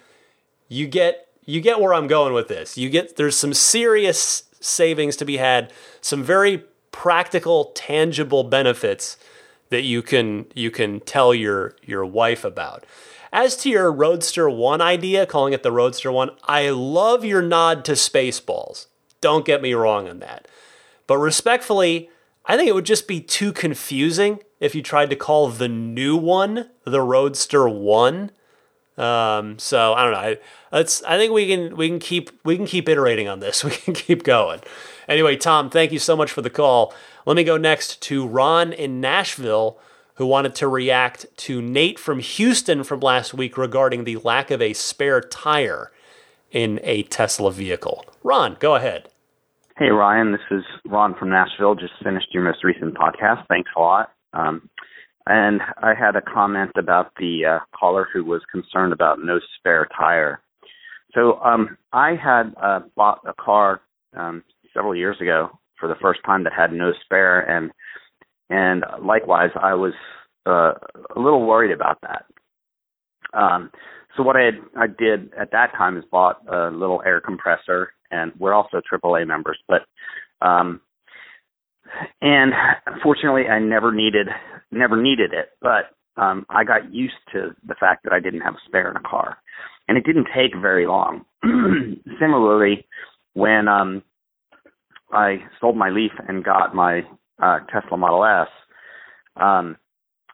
you get you get where I'm going with this. You get there's some serious savings to be had, some very practical, tangible benefits that you can you can tell your your wife about. As to your Roadster 1 idea, calling it the Roadster 1, I love your nod to Spaceballs. Don't get me wrong on that. But respectfully, I think it would just be too confusing if you tried to call the new one the Roadster 1. Um, so I don't know. I, let's. I think we can we can keep we can keep iterating on this. We can keep going. Anyway, Tom, thank you so much for the call. Let me go next to Ron in Nashville, who wanted to react to Nate from Houston from last week regarding the lack of a spare tire in a Tesla vehicle. Ron, go ahead. Hey, Ryan, this is Ron from Nashville. Just finished your most recent podcast. Thanks a lot. Um, and I had a comment about the uh, caller who was concerned about no spare tire. So um, I had uh, bought a car um, several years ago for the first time that had no spare, and and likewise I was uh, a little worried about that. Um, so what I had, I did at that time is bought a little air compressor and we're also AAA members. But um, and fortunately, I never needed never needed it. But um, I got used to the fact that I didn't have a spare in a car, and it didn't take very long. Similarly, when um, I sold my Leaf and got my uh, Tesla Model S, um,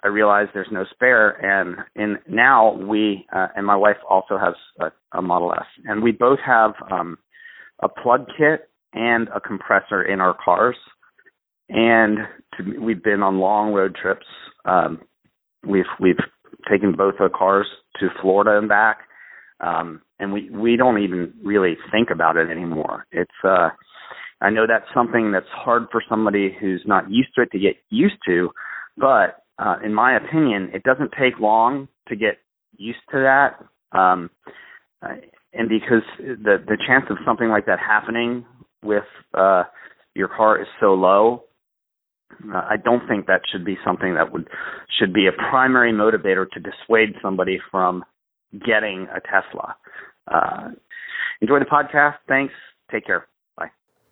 I realized there's no spare, and in now we uh, and my wife also has a, a Model S, and we both have um, a plug kit and a compressor in our cars. And to, we've been on long road trips. Um, we've we've taken both our cars to Florida and back, um, and we we don't even really think about it anymore. It's uh, I know that's something that's hard for somebody who's not used to it to get used to, but uh, in my opinion, it doesn't take long to get used to that. Um, and because the the chance of something like that happening with uh, your car is so low, uh, I don't think that should be something that would should be a primary motivator to dissuade somebody from getting a Tesla. Uh, enjoy the podcast. Thanks. Take care.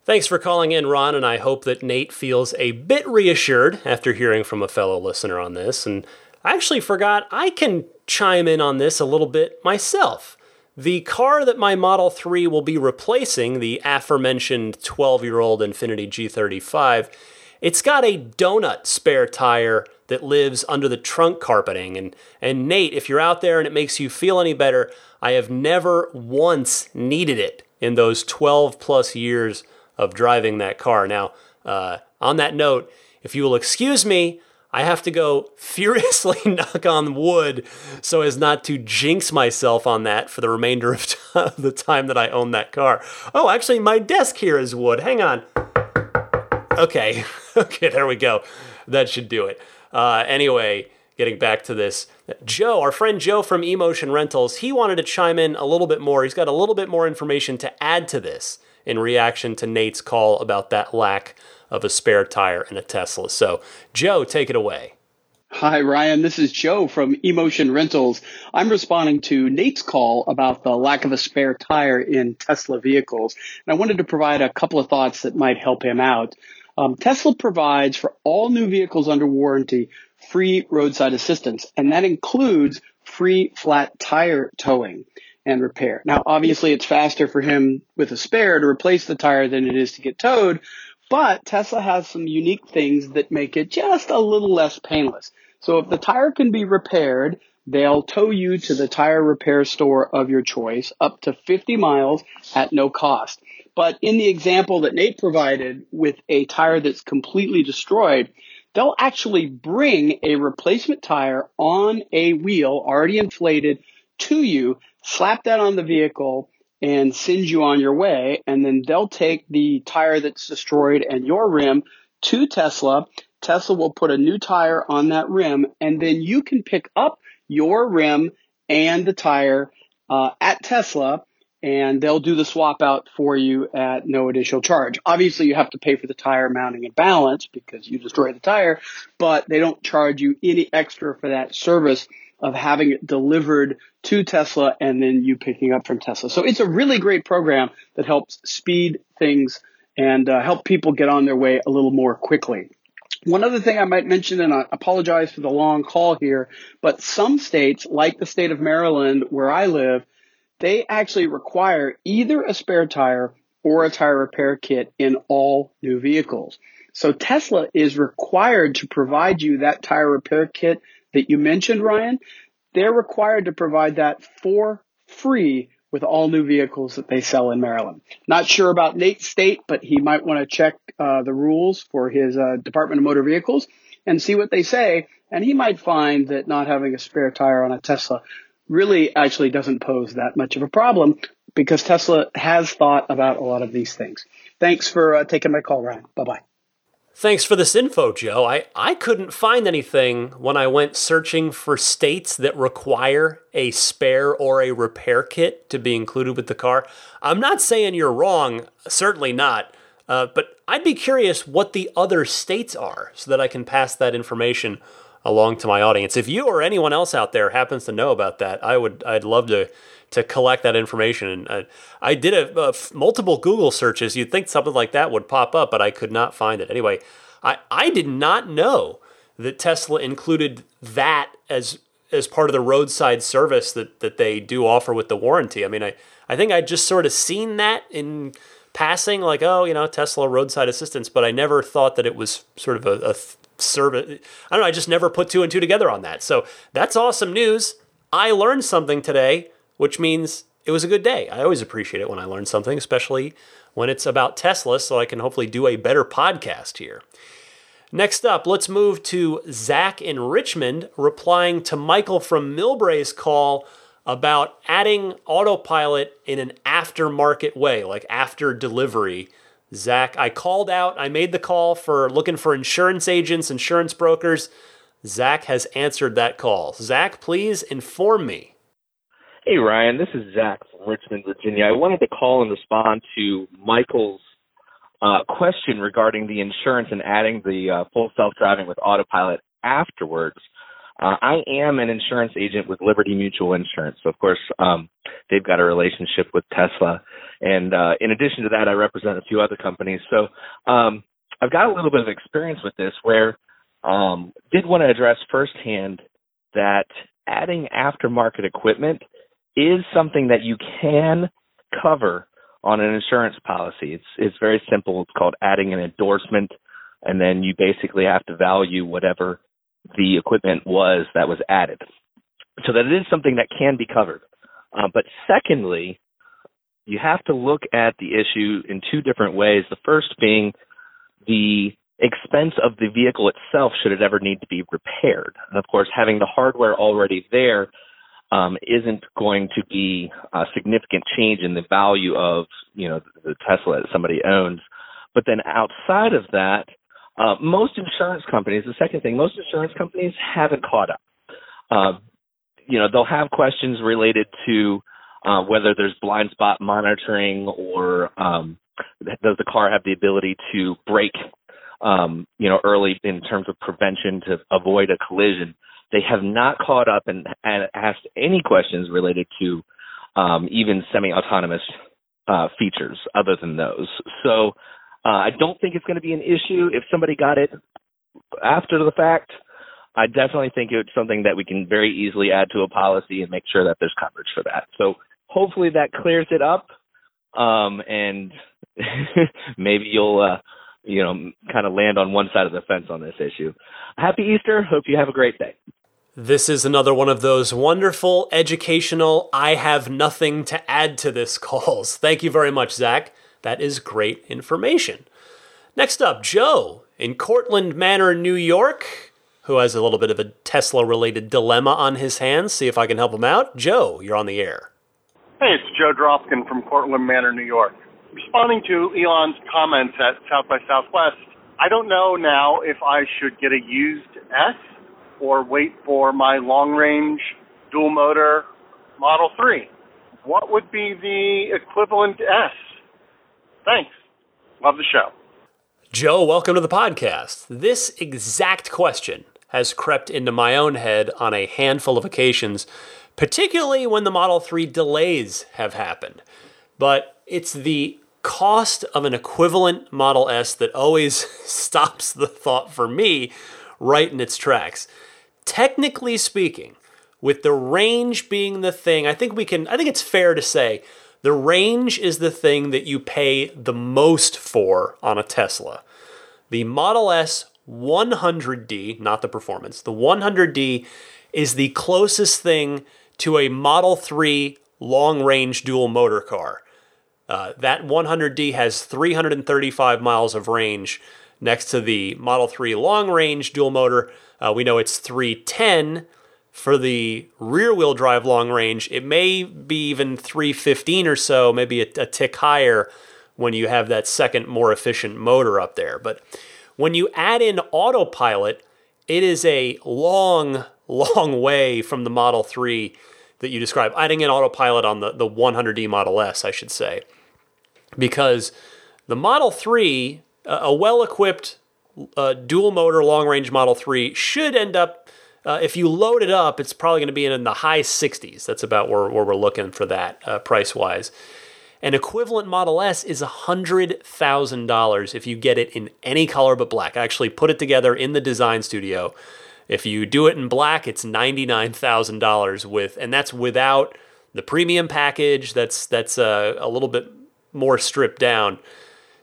Thanks for calling in, Ron, and I hope that Nate feels a bit reassured after hearing from a fellow listener on this. And I actually forgot I can chime in on this a little bit myself. The car that my Model 3 will be replacing, the aforementioned 12 year old Infiniti G35, it's got a donut spare tire that lives under the trunk carpeting. And, and Nate, if you're out there and it makes you feel any better, I have never once needed it in those 12 plus years of driving that car. Now, uh, on that note, if you will excuse me, I have to go furiously knock on wood so as not to jinx myself on that for the remainder of t- the time that I own that car. Oh, actually, my desk here is wood. Hang on. Okay, okay, there we go. That should do it. Uh, anyway, getting back to this, Joe, our friend Joe from Emotion Rentals, he wanted to chime in a little bit more. He's got a little bit more information to add to this in reaction to Nate's call about that lack of a spare tire in a Tesla. So, Joe, take it away. Hi, Ryan. This is Joe from Emotion Rentals. I'm responding to Nate's call about the lack of a spare tire in Tesla vehicles. And I wanted to provide a couple of thoughts that might help him out. Um, Tesla provides for all new vehicles under warranty free roadside assistance, and that includes free flat tire towing and repair. Now, obviously, it's faster for him with a spare to replace the tire than it is to get towed, but Tesla has some unique things that make it just a little less painless. So if the tire can be repaired, they'll tow you to the tire repair store of your choice up to 50 miles at no cost. But in the example that Nate provided with a tire that's completely destroyed, they'll actually bring a replacement tire on a wheel already inflated to you, slap that on the vehicle, and send you on your way. And then they'll take the tire that's destroyed and your rim to Tesla. Tesla will put a new tire on that rim, and then you can pick up your rim and the tire uh, at Tesla, and they'll do the swap out for you at no additional charge. Obviously, you have to pay for the tire mounting and balance because you destroyed the tire, but they don't charge you any extra for that service of having it delivered to Tesla and then you picking up from Tesla. So it's a really great program that helps speed things and uh, help people get on their way a little more quickly. One other thing I might mention, and I apologize for the long call here, but some states, like the state of Maryland where I live, they actually require either a spare tire or a tire repair kit in all new vehicles. So Tesla is required to provide you that tire repair kit that you mentioned, Ryan, they're required to provide that for free with all new vehicles that they sell in Maryland. Not sure about Nate's state, but he might want to check uh, the rules for his uh, Department of Motor Vehicles and see what they say. And he might find that not having a spare tire on a Tesla really actually doesn't pose that much of a problem because Tesla has thought about a lot of these things. Thanks for uh, taking my call, Ryan. Bye bye. Thanks for this info, Joe. I, I couldn't find anything when I went searching for states that require a spare or a repair kit to be included with the car. I'm not saying you're wrong, certainly not, uh, but I'd be curious what the other states are so that I can pass that information along to my audience. If you or anyone else out there happens to know about that, I would I'd love to to collect that information. And I, I did a, a f- multiple Google searches. You'd think something like that would pop up, but I could not find it. Anyway, I, I did not know that Tesla included that as as part of the roadside service that that they do offer with the warranty. I mean, I I think I just sort of seen that in passing, like oh, you know, Tesla roadside assistance, but I never thought that it was sort of a, a service. I don't know. I just never put two and two together on that. So that's awesome news. I learned something today which means it was a good day. I always appreciate it when I learn something, especially when it's about Tesla, so I can hopefully do a better podcast here. Next up, let's move to Zach in Richmond replying to Michael from Millbrae's call about adding autopilot in an aftermarket way, like after delivery. Zach, I called out, I made the call for looking for insurance agents, insurance brokers. Zach has answered that call. Zach, please inform me. Hey, Ryan, this is Zach from Richmond, Virginia. I wanted to call and respond to Michael's uh, question regarding the insurance and adding the uh, full self-driving with autopilot afterwards. Uh, I am an insurance agent with Liberty Mutual Insurance. So, of course, um, they've got a relationship with Tesla. And uh, in addition to that, I represent a few other companies. So um, I've got a little bit of experience with this where um, did want to address firsthand that adding aftermarket equipment – is something that you can cover on an insurance policy. It's it's very simple. It's called adding an endorsement, and then you basically have to value whatever the equipment was that was added, so that it is something that can be covered. Uh, but secondly, you have to look at the issue in two different ways. The first being the expense of the vehicle itself should it ever need to be repaired. And of course, having the hardware already there um, isn't going to be a significant change in the value of you know the Tesla that somebody owns. But then outside of that, uh, most insurance companies, the second thing, most insurance companies haven't caught up. uh, you know, they'll have questions related to uh, whether there's blind spot monitoring or um, does the car have the ability to brake, um, you know, early in terms of prevention to avoid a collision. They have not caught up and, and asked any questions related to um, even semi-autonomous uh, features other than those. So uh, I don't think it's going to be an issue if somebody got it after the fact. I definitely think it's something that we can very easily add to a policy and make sure that there's coverage for that. So hopefully that clears it up, um, and maybe you'll, uh, you know, kind of land on one side of the fence on this issue. Happy Easter. Hope you have a great day. This is another one of those wonderful, educational, I have nothing to add to this calls. Thank you very much, Zach. That is great information. Next up, Joe in Cortlandt Manor, New York who has a little bit of a Tesla related dilemma on his hands. See if I can help him out. Joe, you're on the air. Hey, it's Joe Dropkin from Cortlandt Manor, New York. Responding to Elon's comments at South by Southwest, I don't know now if I should get a used S or wait for my long range dual motor Model 3. What would be the equivalent S? Thanks. Love the show. Joe, welcome to the podcast. This exact question has crept into my own head on a handful of occasions, particularly when the Model 3 delays have happened. But it's the cost of an equivalent Model S that always stops the thought for me right in its tracks. Technically speaking, with the range being the thing, I think we can, I think it's fair to say the range is the thing that you pay the most for on a Tesla. The Model S 100D, not the performance, the 100D is the closest thing to a Model 3 long range dual motor car. Uh, that 100D has 335 miles of range next to the Model 3 long range dual motor. Uh, we know it's 310 for the rear wheel drive long range. It may be even 315 or so, maybe a, a tick higher when you have that second, more efficient motor up there. But when you add in autopilot, it is a long, long way from the Model 3 that you describe. Adding in autopilot on the, the 100D Model S, I should say. Because the Model 3, a well equipped uh, dual motor long range Model 3, should end up, uh, if you load it up, it's probably going to be in the high 60s. That's about where, where we're looking for that uh, price wise. An equivalent Model S is $100,000 if you get it in any color but black. I actually put it together in the design studio. If you do it in black, it's $99,000 with and that's without the premium package that's that's uh, a little bit more stripped down.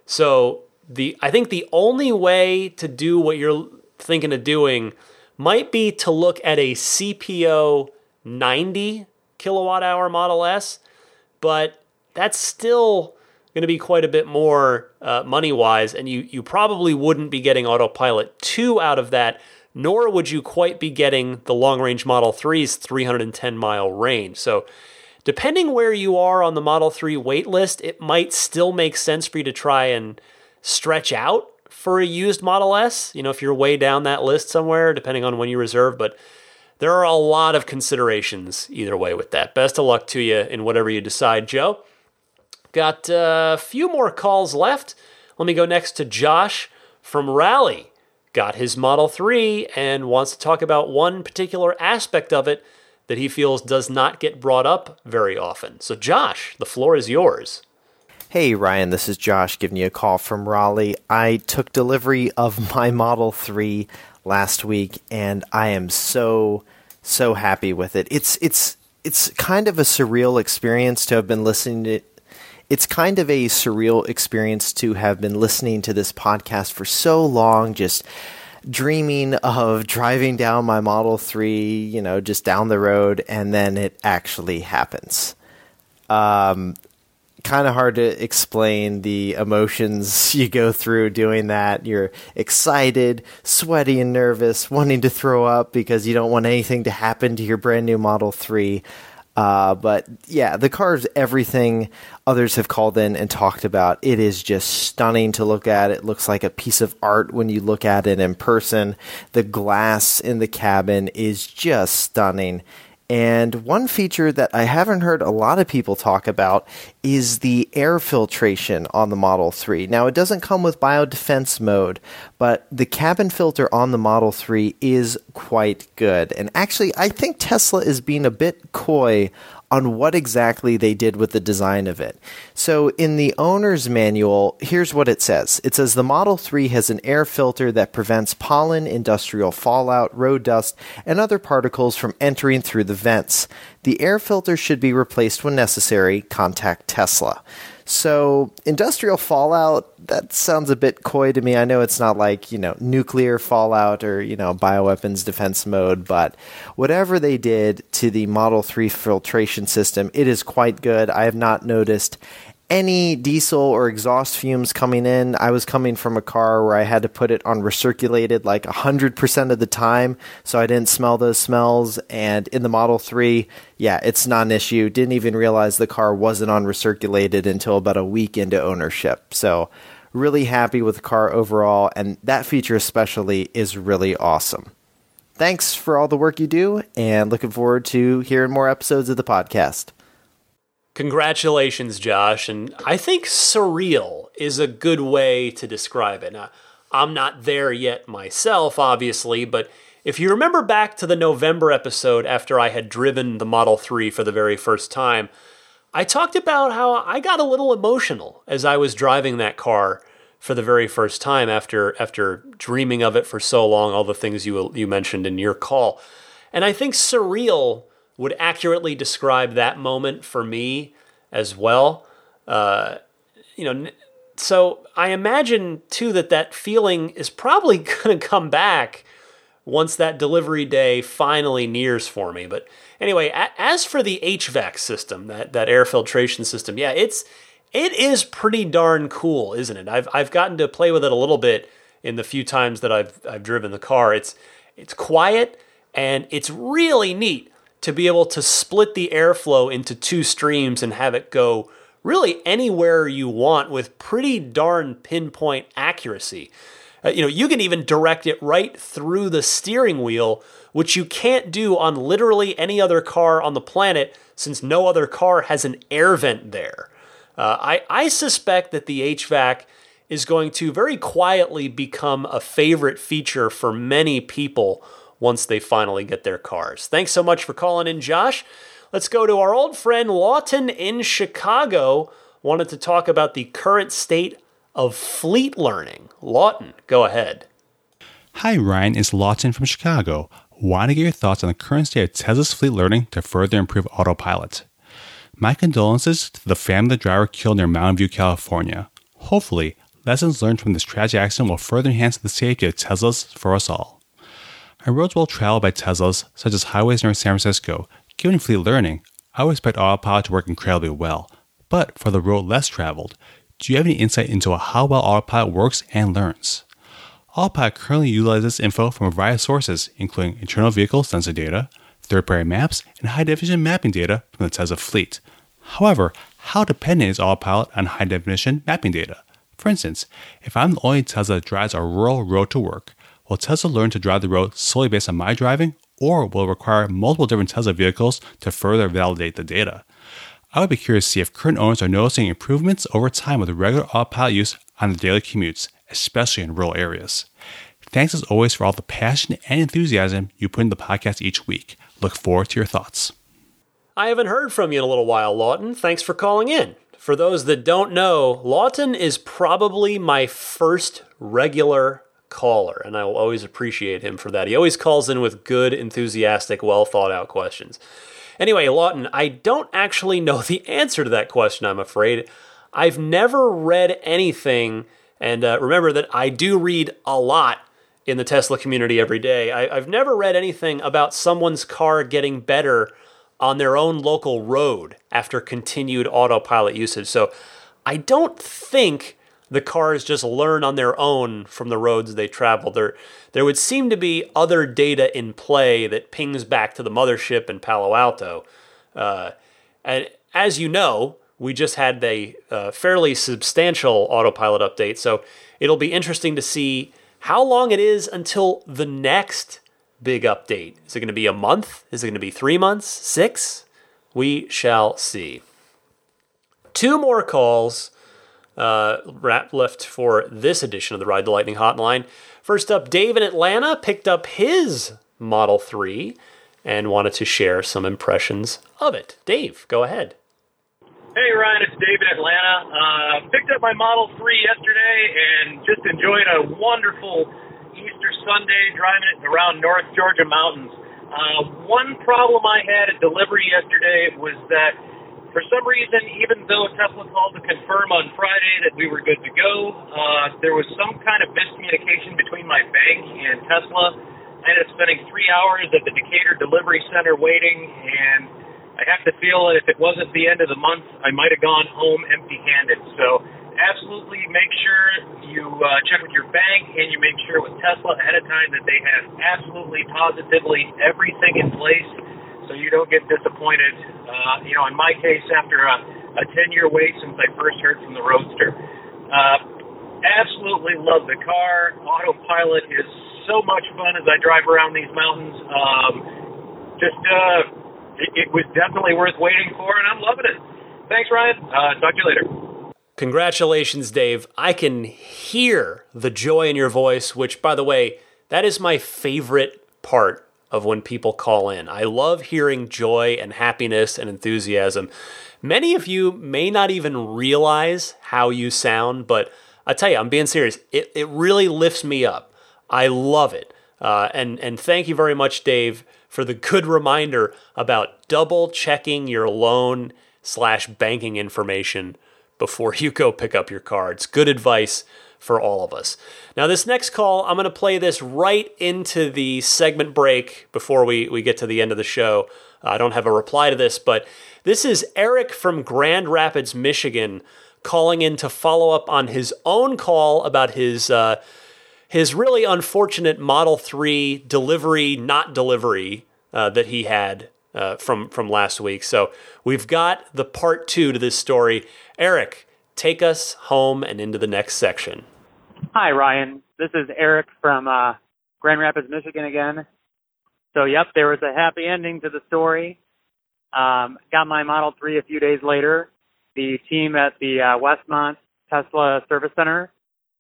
So the I think the only way to do what you're thinking of doing might be to look at a CPO 90 kilowatt hour Model S, but that's still going to be quite a bit more uh, money wise, and you you probably wouldn't be getting autopilot two out of that, nor would you quite be getting the long range Model 3's 310 mile range. So. Depending where you are on the Model 3 wait list, it might still make sense for you to try and stretch out for a used Model S. You know, if you're way down that list somewhere, depending on when you reserve. But there are a lot of considerations either way with that. Best of luck to you in whatever you decide, Joe. Got a few more calls left. Let me go next to Josh from Raleigh. Got his Model 3 and wants to talk about one particular aspect of it that he feels does not get brought up very often. So, Josh, the floor is yours. Hey, Ryan, this is Josh giving you a call from Raleigh. I took delivery of my Model 3 last week and I am so so happy with it. It's it's it's kind of a surreal experience to have been listening to it's kind of a surreal experience to have been listening to this podcast for so long, just dreaming of driving down my Model 3, you know, just down the road, and then it actually happens. Um, kind of hard to explain the emotions you go through doing that. You're excited, sweaty, and nervous, wanting to throw up because you don't want anything to happen to your brand new Model 3. Uh, but yeah, the car is everything others have called in and talked about. It is just stunning to look at. It looks like a piece of art when you look at it in person. The glass in the cabin is just stunning. And one feature that I haven't heard a lot of people talk about is the air filtration on the Model 3. Now, it doesn't come with biodefense mode, but the cabin filter on the Model 3 is quite good. And actually, I think Tesla is being a bit coy on what exactly they did with the design of it. So, in the owner's manual, here's what it says it says the Model 3 has an air filter that prevents pollen, industrial fallout, road dust, and other particles from entering through the vents. The air filter should be replaced when necessary. Contact Tesla. So, industrial fallout, that sounds a bit coy to me. I know it's not like, you know, nuclear fallout or, you know, bioweapons defense mode, but whatever they did to the Model 3 filtration system, it is quite good. I have not noticed any diesel or exhaust fumes coming in. I was coming from a car where I had to put it on recirculated like 100% of the time, so I didn't smell those smells. And in the Model 3, yeah, it's not an issue. Didn't even realize the car wasn't on recirculated until about a week into ownership. So, really happy with the car overall, and that feature especially is really awesome. Thanks for all the work you do, and looking forward to hearing more episodes of the podcast. Congratulations, Josh. And I think surreal is a good way to describe it. Now, I'm not there yet myself, obviously, but if you remember back to the November episode after I had driven the Model 3 for the very first time, I talked about how I got a little emotional as I was driving that car for the very first time after after dreaming of it for so long, all the things you you mentioned in your call. And I think surreal would accurately describe that moment for me as well. Uh, you know, so I imagine too that that feeling is probably going to come back once that delivery day finally nears for me. But anyway, as for the HVAC system, that that air filtration system, yeah, it's it is pretty darn cool, isn't it? I've I've gotten to play with it a little bit in the few times that I've I've driven the car. It's it's quiet and it's really neat to be able to split the airflow into two streams and have it go really anywhere you want with pretty darn pinpoint accuracy. Uh, you know, you can even direct it right through the steering wheel, which you can't do on literally any other car on the planet since no other car has an air vent there. Uh, I, I suspect that the HVAC is going to very quietly become a favorite feature for many people once they finally get their cars. Thanks so much for calling in, Josh. Let's go to our old friend Lawton in Chicago. Wanted to talk about the current state of fleet learning. Lawton, go ahead. Hi, Ryan. It's Lawton from Chicago. Want to get your thoughts on the current state of Tesla's fleet learning to further improve autopilot. My condolences to the family of the driver killed near Mountain View, California. Hopefully, lessons learned from this tragic accident will further enhance the safety of Teslas for us all. On roads well traveled by Teslas, such as highways near San Francisco, given fleet learning, I would expect autopilot to work incredibly well. But for the road less traveled, do you have any insight into how well autopilot works and learns? Autopilot currently utilizes info from a variety of sources, including internal vehicle sensor data, third party maps, and high definition mapping data from the Tesla fleet. However, how dependent is Autopilot on high definition mapping data? For instance, if I'm the only Tesla that drives a rural road to work, Will Tesla learn to drive the road solely based on my driving, or will it require multiple different Tesla vehicles to further validate the data? I would be curious to see if current owners are noticing improvements over time with regular autopilot use on their daily commutes, especially in rural areas. Thanks as always for all the passion and enthusiasm you put into the podcast each week. Look forward to your thoughts. I haven't heard from you in a little while, Lawton. Thanks for calling in. For those that don't know, Lawton is probably my first regular caller, and I will always appreciate him for that. He always calls in with good, enthusiastic, well thought out questions. Anyway, Lawton, I don't actually know the answer to that question, I'm afraid. I've never read anything, and uh, remember that I do read a lot in the Tesla community every day. I, I've never read anything about someone's car getting better on their own local road after continued autopilot usage. So I don't think the cars just learn on their own from the roads they travel. There, there would seem to be other data in play that pings back to the mothership in Palo Alto. Uh, and as you know, we just had a uh, fairly substantial autopilot update, so it'll be interesting to see how long it is until the next big update. Is it going to be a month? Is it going to be three months? Six? We shall see. Two more calls uh, wrap left for this edition of the Ride the Lightning Hotline. First up, Dave in Atlanta picked up his Model 3 and wanted to share some impressions of it. Dave, go ahead. Hey Ryan, it's Dave in Atlanta. Uh, picked up my Model 3 yesterday and just enjoyed a wonderful Easter Sunday driving it around North Georgia mountains. Uh, one problem I had at delivery yesterday was that for some reason, even though Tesla called to confirm on Friday that we were good to go, uh, there was some kind of miscommunication between my bank and Tesla. I ended up spending three hours at the Decatur Delivery Center waiting, and I have to feel that if it wasn't the end of the month, I might have gone home empty-handed. So absolutely make sure you uh, check with your bank and you make sure with Tesla ahead of time that they have absolutely positively everything in place so you don't get disappointed. Uh, you know, in my case, after a, a 10 year wait since I first heard from the Roadster. Uh, absolutely love the car. Autopilot is so much fun as I drive around these mountains. Um, just, uh, it, it was definitely worth waiting for, and I'm loving it. Thanks, Ryan. Uh, talk to you later. Congratulations, Dave. I can hear the joy in your voice, which, by the way, that is my favorite part of when people call in. I love hearing joy and happiness and enthusiasm. Many of you may not even realize how you sound, but I tell you, I'm being serious. It, it really lifts me up. I love it. Uh, and, and thank you very much, Dave, for the good reminder about double checking your loan slash banking information before you go pick up your car. It's good advice for all of us. Now, this next call, I'm going to play this right into the segment break before we, we get to the end of the show. I don't have a reply to this, but this is Eric from Grand Rapids, Michigan, calling in to follow up on his own call about his. Uh, his really unfortunate Model 3 delivery, not delivery, uh, that he had uh, from, from last week. So we've got the part two to this story. Eric, take us home and into the next section. Hi, Ryan. This is Eric from uh, Grand Rapids, Michigan again. So, yep, there was a happy ending to the story. Um, got my Model 3 a few days later. The team at the uh, Westmont Tesla Service Center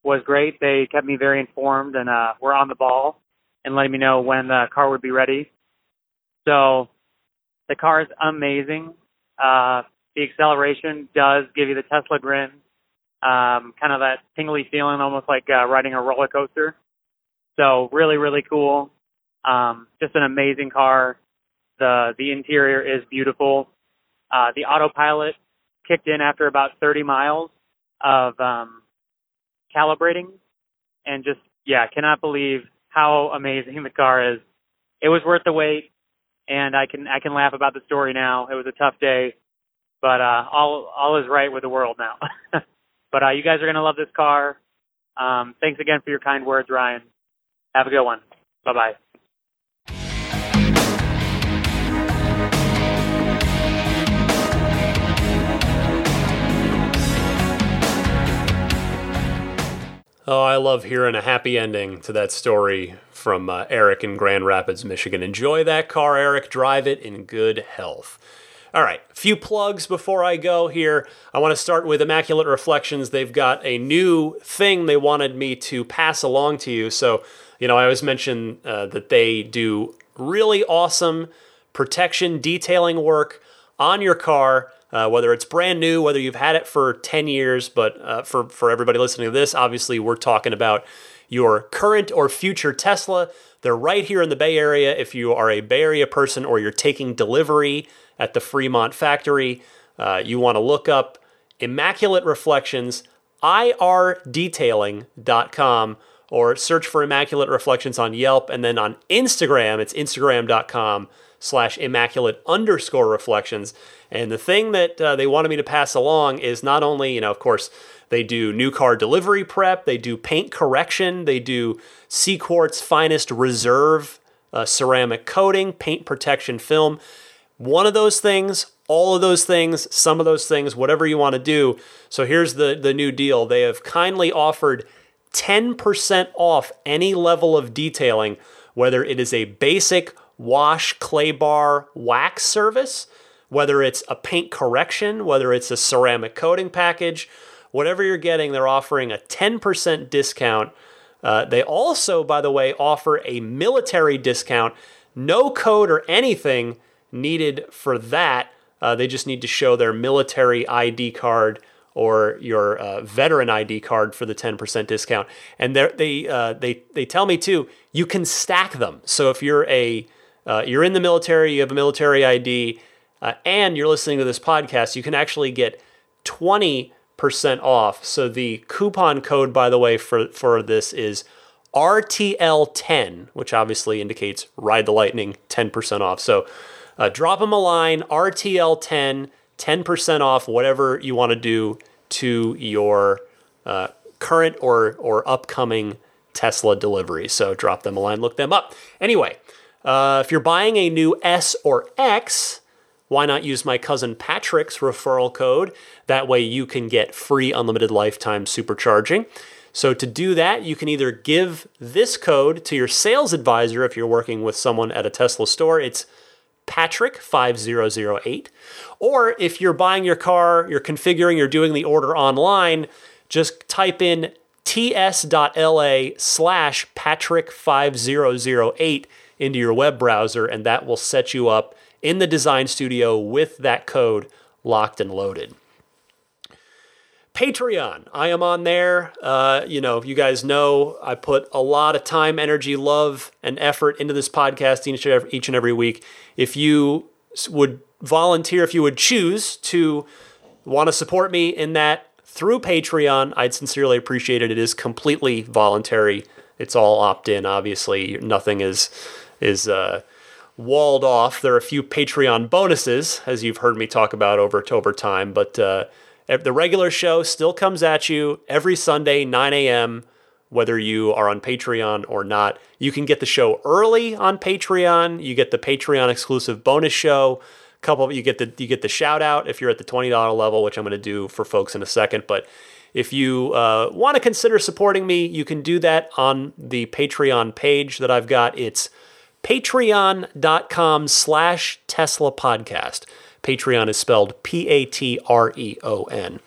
was great. They kept me very informed and uh, were on the ball and letting me know when the car would be ready. So, the car is amazing. Uh, the acceleration does give you the Tesla grin, um, kind of that tingly feeling, almost like uh, riding a roller coaster. So really, really cool. Um, just an amazing car. The the interior is beautiful. Uh, the autopilot kicked in after about 30 miles of um, calibrating, and just yeah, cannot believe how amazing the car is. It was worth the wait, and I can I can laugh about the story now. It was a tough day, but uh, all all is right with the world now. but uh, you guys are gonna love this car. Um, thanks again for your kind words, Ryan. Have a good one. Bye bye. Oh, I love hearing a happy ending to that story from uh, Eric in Grand Rapids, Michigan. Enjoy that car, Eric. Drive it in good health. All right, a few plugs before I go here. I want to start with Immaculate Reflections. They've got a new thing they wanted me to pass along to you. So, you know, I always mention uh, that they do really awesome protection detailing work on your car. Uh, whether it's brand new, whether you've had it for 10 years, but uh, for, for everybody listening to this, obviously we're talking about your current or future Tesla. They're right here in the Bay Area. If you are a Bay Area person or you're taking delivery at the Fremont factory, uh, you want to look up Immaculate Reflections, irdetailing.com, or search for Immaculate Reflections on Yelp. And then on Instagram, it's instagram.com slash immaculate underscore reflections. And the thing that uh, they wanted me to pass along is not only, you know, of course, they do new car delivery prep, they do paint correction, they do CQuartz finest reserve uh, ceramic coating, paint protection film. one of those things, all of those things, some of those things, whatever you want to do. So here's the, the new deal. They have kindly offered 10% off any level of detailing, whether it is a basic wash clay bar wax service, whether it's a paint correction, whether it's a ceramic coating package, whatever you're getting, they're offering a 10% discount. Uh, they also, by the way, offer a military discount. No code or anything needed for that. Uh, they just need to show their military ID card or your uh, veteran ID card for the 10% discount. And they uh, they they tell me too, you can stack them. So if you're a uh, you're in the military, you have a military ID, uh, and you're listening to this podcast, you can actually get 20% off. So the coupon code, by the way, for for this is RTL10, which obviously indicates Ride the Lightning 10% off. So uh, drop them a line, RTL10, 10% off whatever you want to do to your uh, current or, or upcoming Tesla delivery. So drop them a line, look them up. Anyway, uh, if you're buying a new S or X, why not use my cousin Patrick's referral code? That way you can get free unlimited lifetime supercharging. So to do that, you can either give this code to your sales advisor if you're working with someone at a Tesla store. It's Patrick5008. Or if you're buying your car, you're configuring, you're doing the order online, just type in ts.la slash Patrick5008 into your web browser, and that will set you up in the design studio with that code locked and loaded. Patreon. I am on there. Uh, you know, you guys know I put a lot of time, energy, love, and effort into this podcast each and every, week. If you would volunteer, if you would choose to want to support me in that through Patreon, I'd sincerely appreciate it. It is completely voluntary. It's all opt-in. Obviously, nothing is is uh, walled off. There are a few Patreon bonuses, as you've heard me talk about over over time, but. Uh, the regular show still comes at you every Sunday, 9 a.m., whether you are on Patreon or not. You can get the show early on Patreon. You get the Patreon exclusive bonus show. Couple of you get the you get the shout out if you're at the twenty dollar level, which I'm going to do for folks in a second. But if you uh, want to consider supporting me, you can do that on the Patreon page that I've got. It's patreon.com slash Tesla podcast. Patreon is spelled P A T R E O N.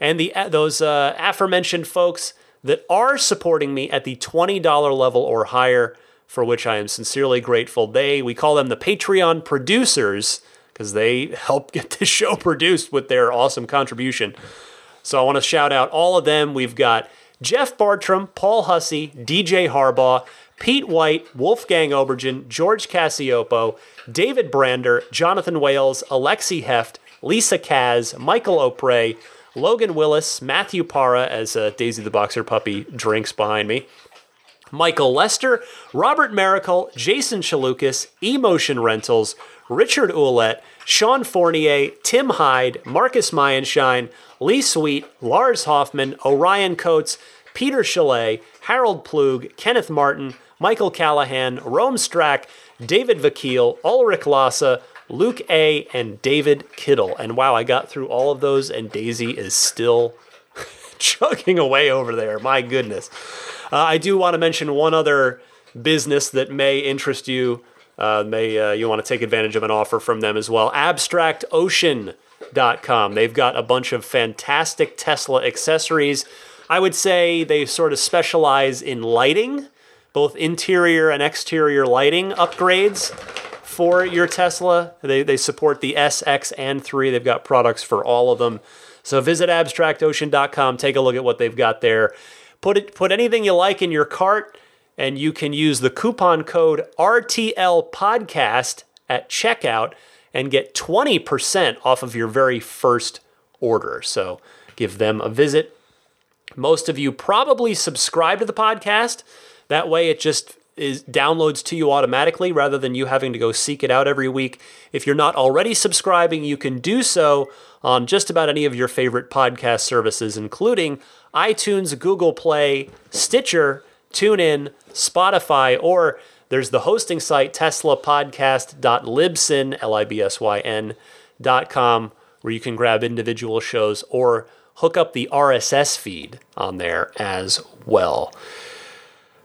And the uh, those uh, aforementioned folks that are supporting me at the $20 level or higher, for which I am sincerely grateful. They, we call them the Patreon producers because they help get this show produced with their awesome contribution. So I want to shout out all of them. We've got Jeff Bartram, Paul Hussey, DJ Harbaugh, Pete White, Wolfgang Obergen, George Cassiopo, David Brander, Jonathan Wales, Alexi Heft, Lisa Kaz, Michael Opre, Logan Willis, Matthew Para, as uh, Daisy the Boxer Puppy drinks behind me, Michael Lester, Robert Miracle, Jason Chalukas, Emotion Rentals, Richard Ouellette, Sean Fournier, Tim Hyde, Marcus Mayenshine, Lee Sweet, Lars Hoffman, Orion Coates, Peter Chalet, Harold Plug, Kenneth Martin, Michael Callahan, Rome Strack, David Vakil, Ulrich Lassa, Luke A, and David Kittle. And wow, I got through all of those, and Daisy is still chugging away over there. My goodness. Uh, I do want to mention one other business that may interest you. Uh, may uh, you want to take advantage of an offer from them as well? AbstractOcean.com. They've got a bunch of fantastic Tesla accessories. I would say they sort of specialize in lighting both interior and exterior lighting upgrades for your Tesla. They, they support the S, X, and 3. They've got products for all of them. So visit abstractocean.com, take a look at what they've got there. Put it put anything you like in your cart, and you can use the coupon code RTL podcast at checkout and get 20% off of your very first order. So give them a visit. Most of you probably subscribe to the podcast. That way, it just is downloads to you automatically rather than you having to go seek it out every week. If you're not already subscribing, you can do so on just about any of your favorite podcast services, including iTunes, Google Play, Stitcher, TuneIn, Spotify, or There's the hosting site, teslapodcast.libsyn, L-I-B-S-Y-N, dot com, where you can grab individual shows or hook up the RSS feed on there as well.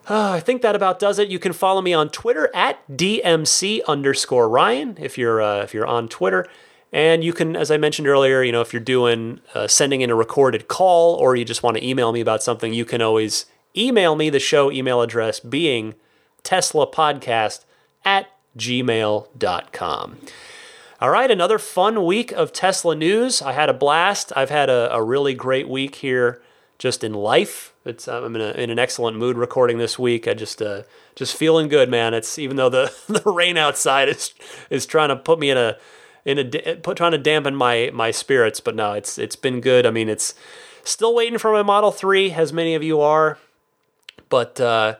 Uh, I think that about does it. You can follow me on Twitter at DMC underscore Ryan if you're uh, if you're on Twitter. And you can, as I mentioned earlier, you know, if you're doing uh, sending in a recorded call or you just want to email me about something, you can always email me. The show email address being teslapodcast at gmail.com. All right, another fun week of Tesla news. I had a blast. I've had a, a really great week here just in life. It's I'm in, a, in an excellent mood recording this week. I just uh, just feeling good, man. It's even though the, the rain outside is is trying to put me in a in a put trying to dampen my my spirits, but no, it's it's been good. I mean, it's still waiting for my Model Three, as many of you are, but uh,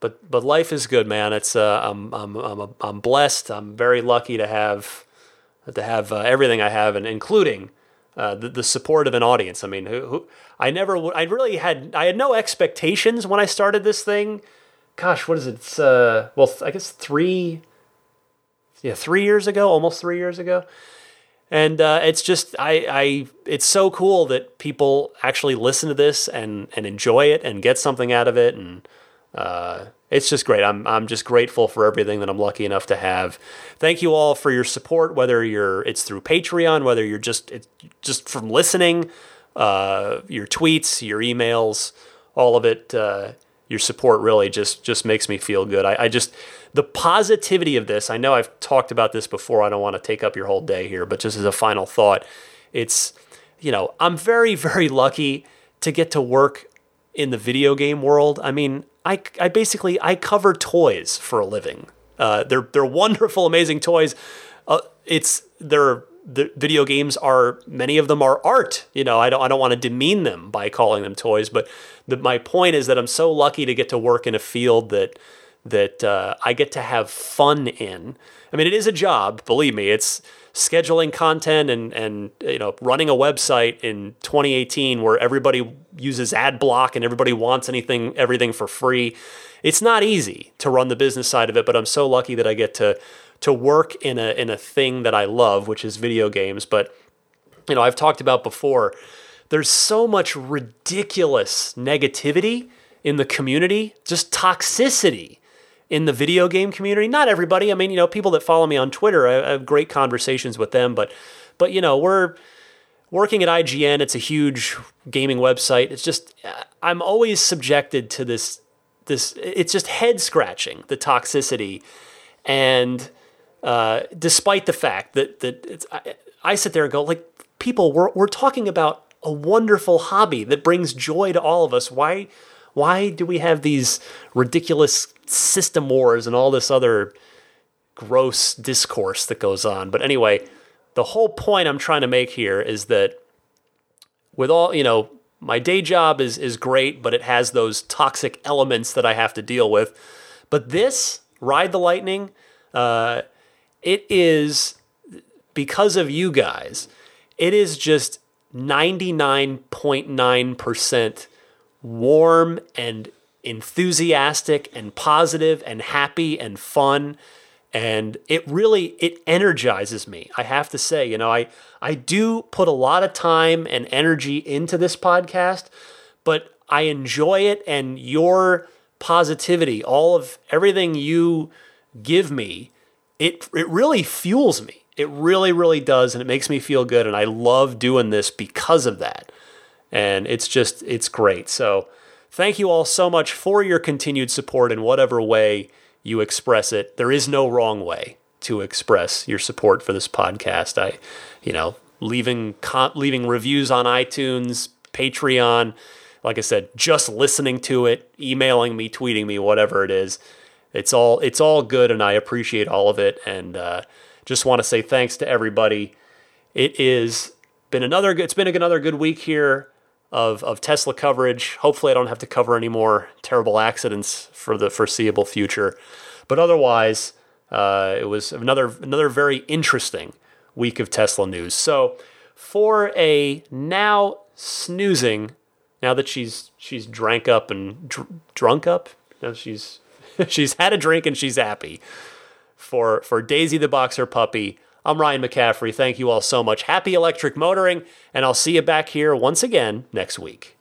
but but life is good, man. It's uh, I'm I'm I'm I'm blessed. I'm very lucky to have to have uh, everything I have, and including uh, the, the support of an audience. I mean, who, who, I never, I really had, I had no expectations when I started this thing. Gosh, what is it? It's, uh, well, I guess three, yeah, three years ago, almost three years ago. And uh, it's just, I, I, it's so cool that people actually listen to this and and enjoy it and get something out of it, and uh, it's just great. I'm I'm just grateful for everything that I'm lucky enough to have. Thank you all for your support, whether you're it's through Patreon, whether you're just it's just from listening, uh, your tweets, your emails, all of it. Uh, your support really just just makes me feel good. I, I just the positivity of this. I know I've talked about this before. I don't want to take up your whole day here, but just as a final thought, it's you know I'm very very lucky to get to work in the video game world. I mean, I, I basically I cover toys for a living. Uh, they're they're wonderful, amazing toys. Uh, it's they're the video games are many of them are art. You know, I don't I don't want to demean them by calling them toys, but the, my point is that I'm so lucky to get to work in a field that that uh, I get to have fun in. I mean, it is a job, believe me. It's scheduling content and and you know running a website in 2018 where everybody uses ad block and everybody wants anything everything for free it's not easy to run the business side of it but i'm so lucky that i get to to work in a in a thing that i love which is video games. But you know i've talked about before there's so much ridiculous negativity in the community just toxicity in the video game community. Not everybody. I mean, you know, people that follow me on Twitter, I, have great conversations with them. But, but you know, we're working at IGN. It's a huge gaming website. It's just I'm always subjected to this. This it's just head scratching the toxicity, and uh, despite the fact that that it's, I, I sit there and go like people we're we're talking about a wonderful hobby that brings joy to all of us. Why why do we have these ridiculous system wars and all this other gross discourse that goes on. But anyway, the whole point I'm trying to make here is that with all, you know, my day job is is great, but it has those toxic elements that I have to deal with. But this, Ride the Lightning, uh, it is because of you guys, it is just 99.9% warm and enthusiastic and positive and happy and fun. And it really it energizes me i have to say. You know i i do put a lot of time and energy into this podcast but i enjoy it and your positivity all of everything you give me it it really fuels me. It really really does and it makes me feel good and i love doing this because of that and it's just it's great so Thank you all so much for your continued support in whatever way you express it. There is no wrong way to express your support for this podcast. I, you know, leaving leaving reviews on iTunes, Patreon, like I said, just listening to it, emailing me, tweeting me, whatever it is. It's all it's all good, and I appreciate all of it. And uh, just want to say thanks to everybody. It is been another it's been another good week here of, of Tesla coverage. Hopefully, I don't have to cover any more terrible accidents for the foreseeable future. But otherwise, uh, it was another another very interesting week of Tesla news. So, for a now snoozing, now that she's she's drank up and dr- drunk up, now she's she's had a drink and she's happy. For for Daisy the Boxer Puppy, I'm Ryan McCaffrey. Thank you all so much. Happy electric motoring, and I'll see you back here once again next week.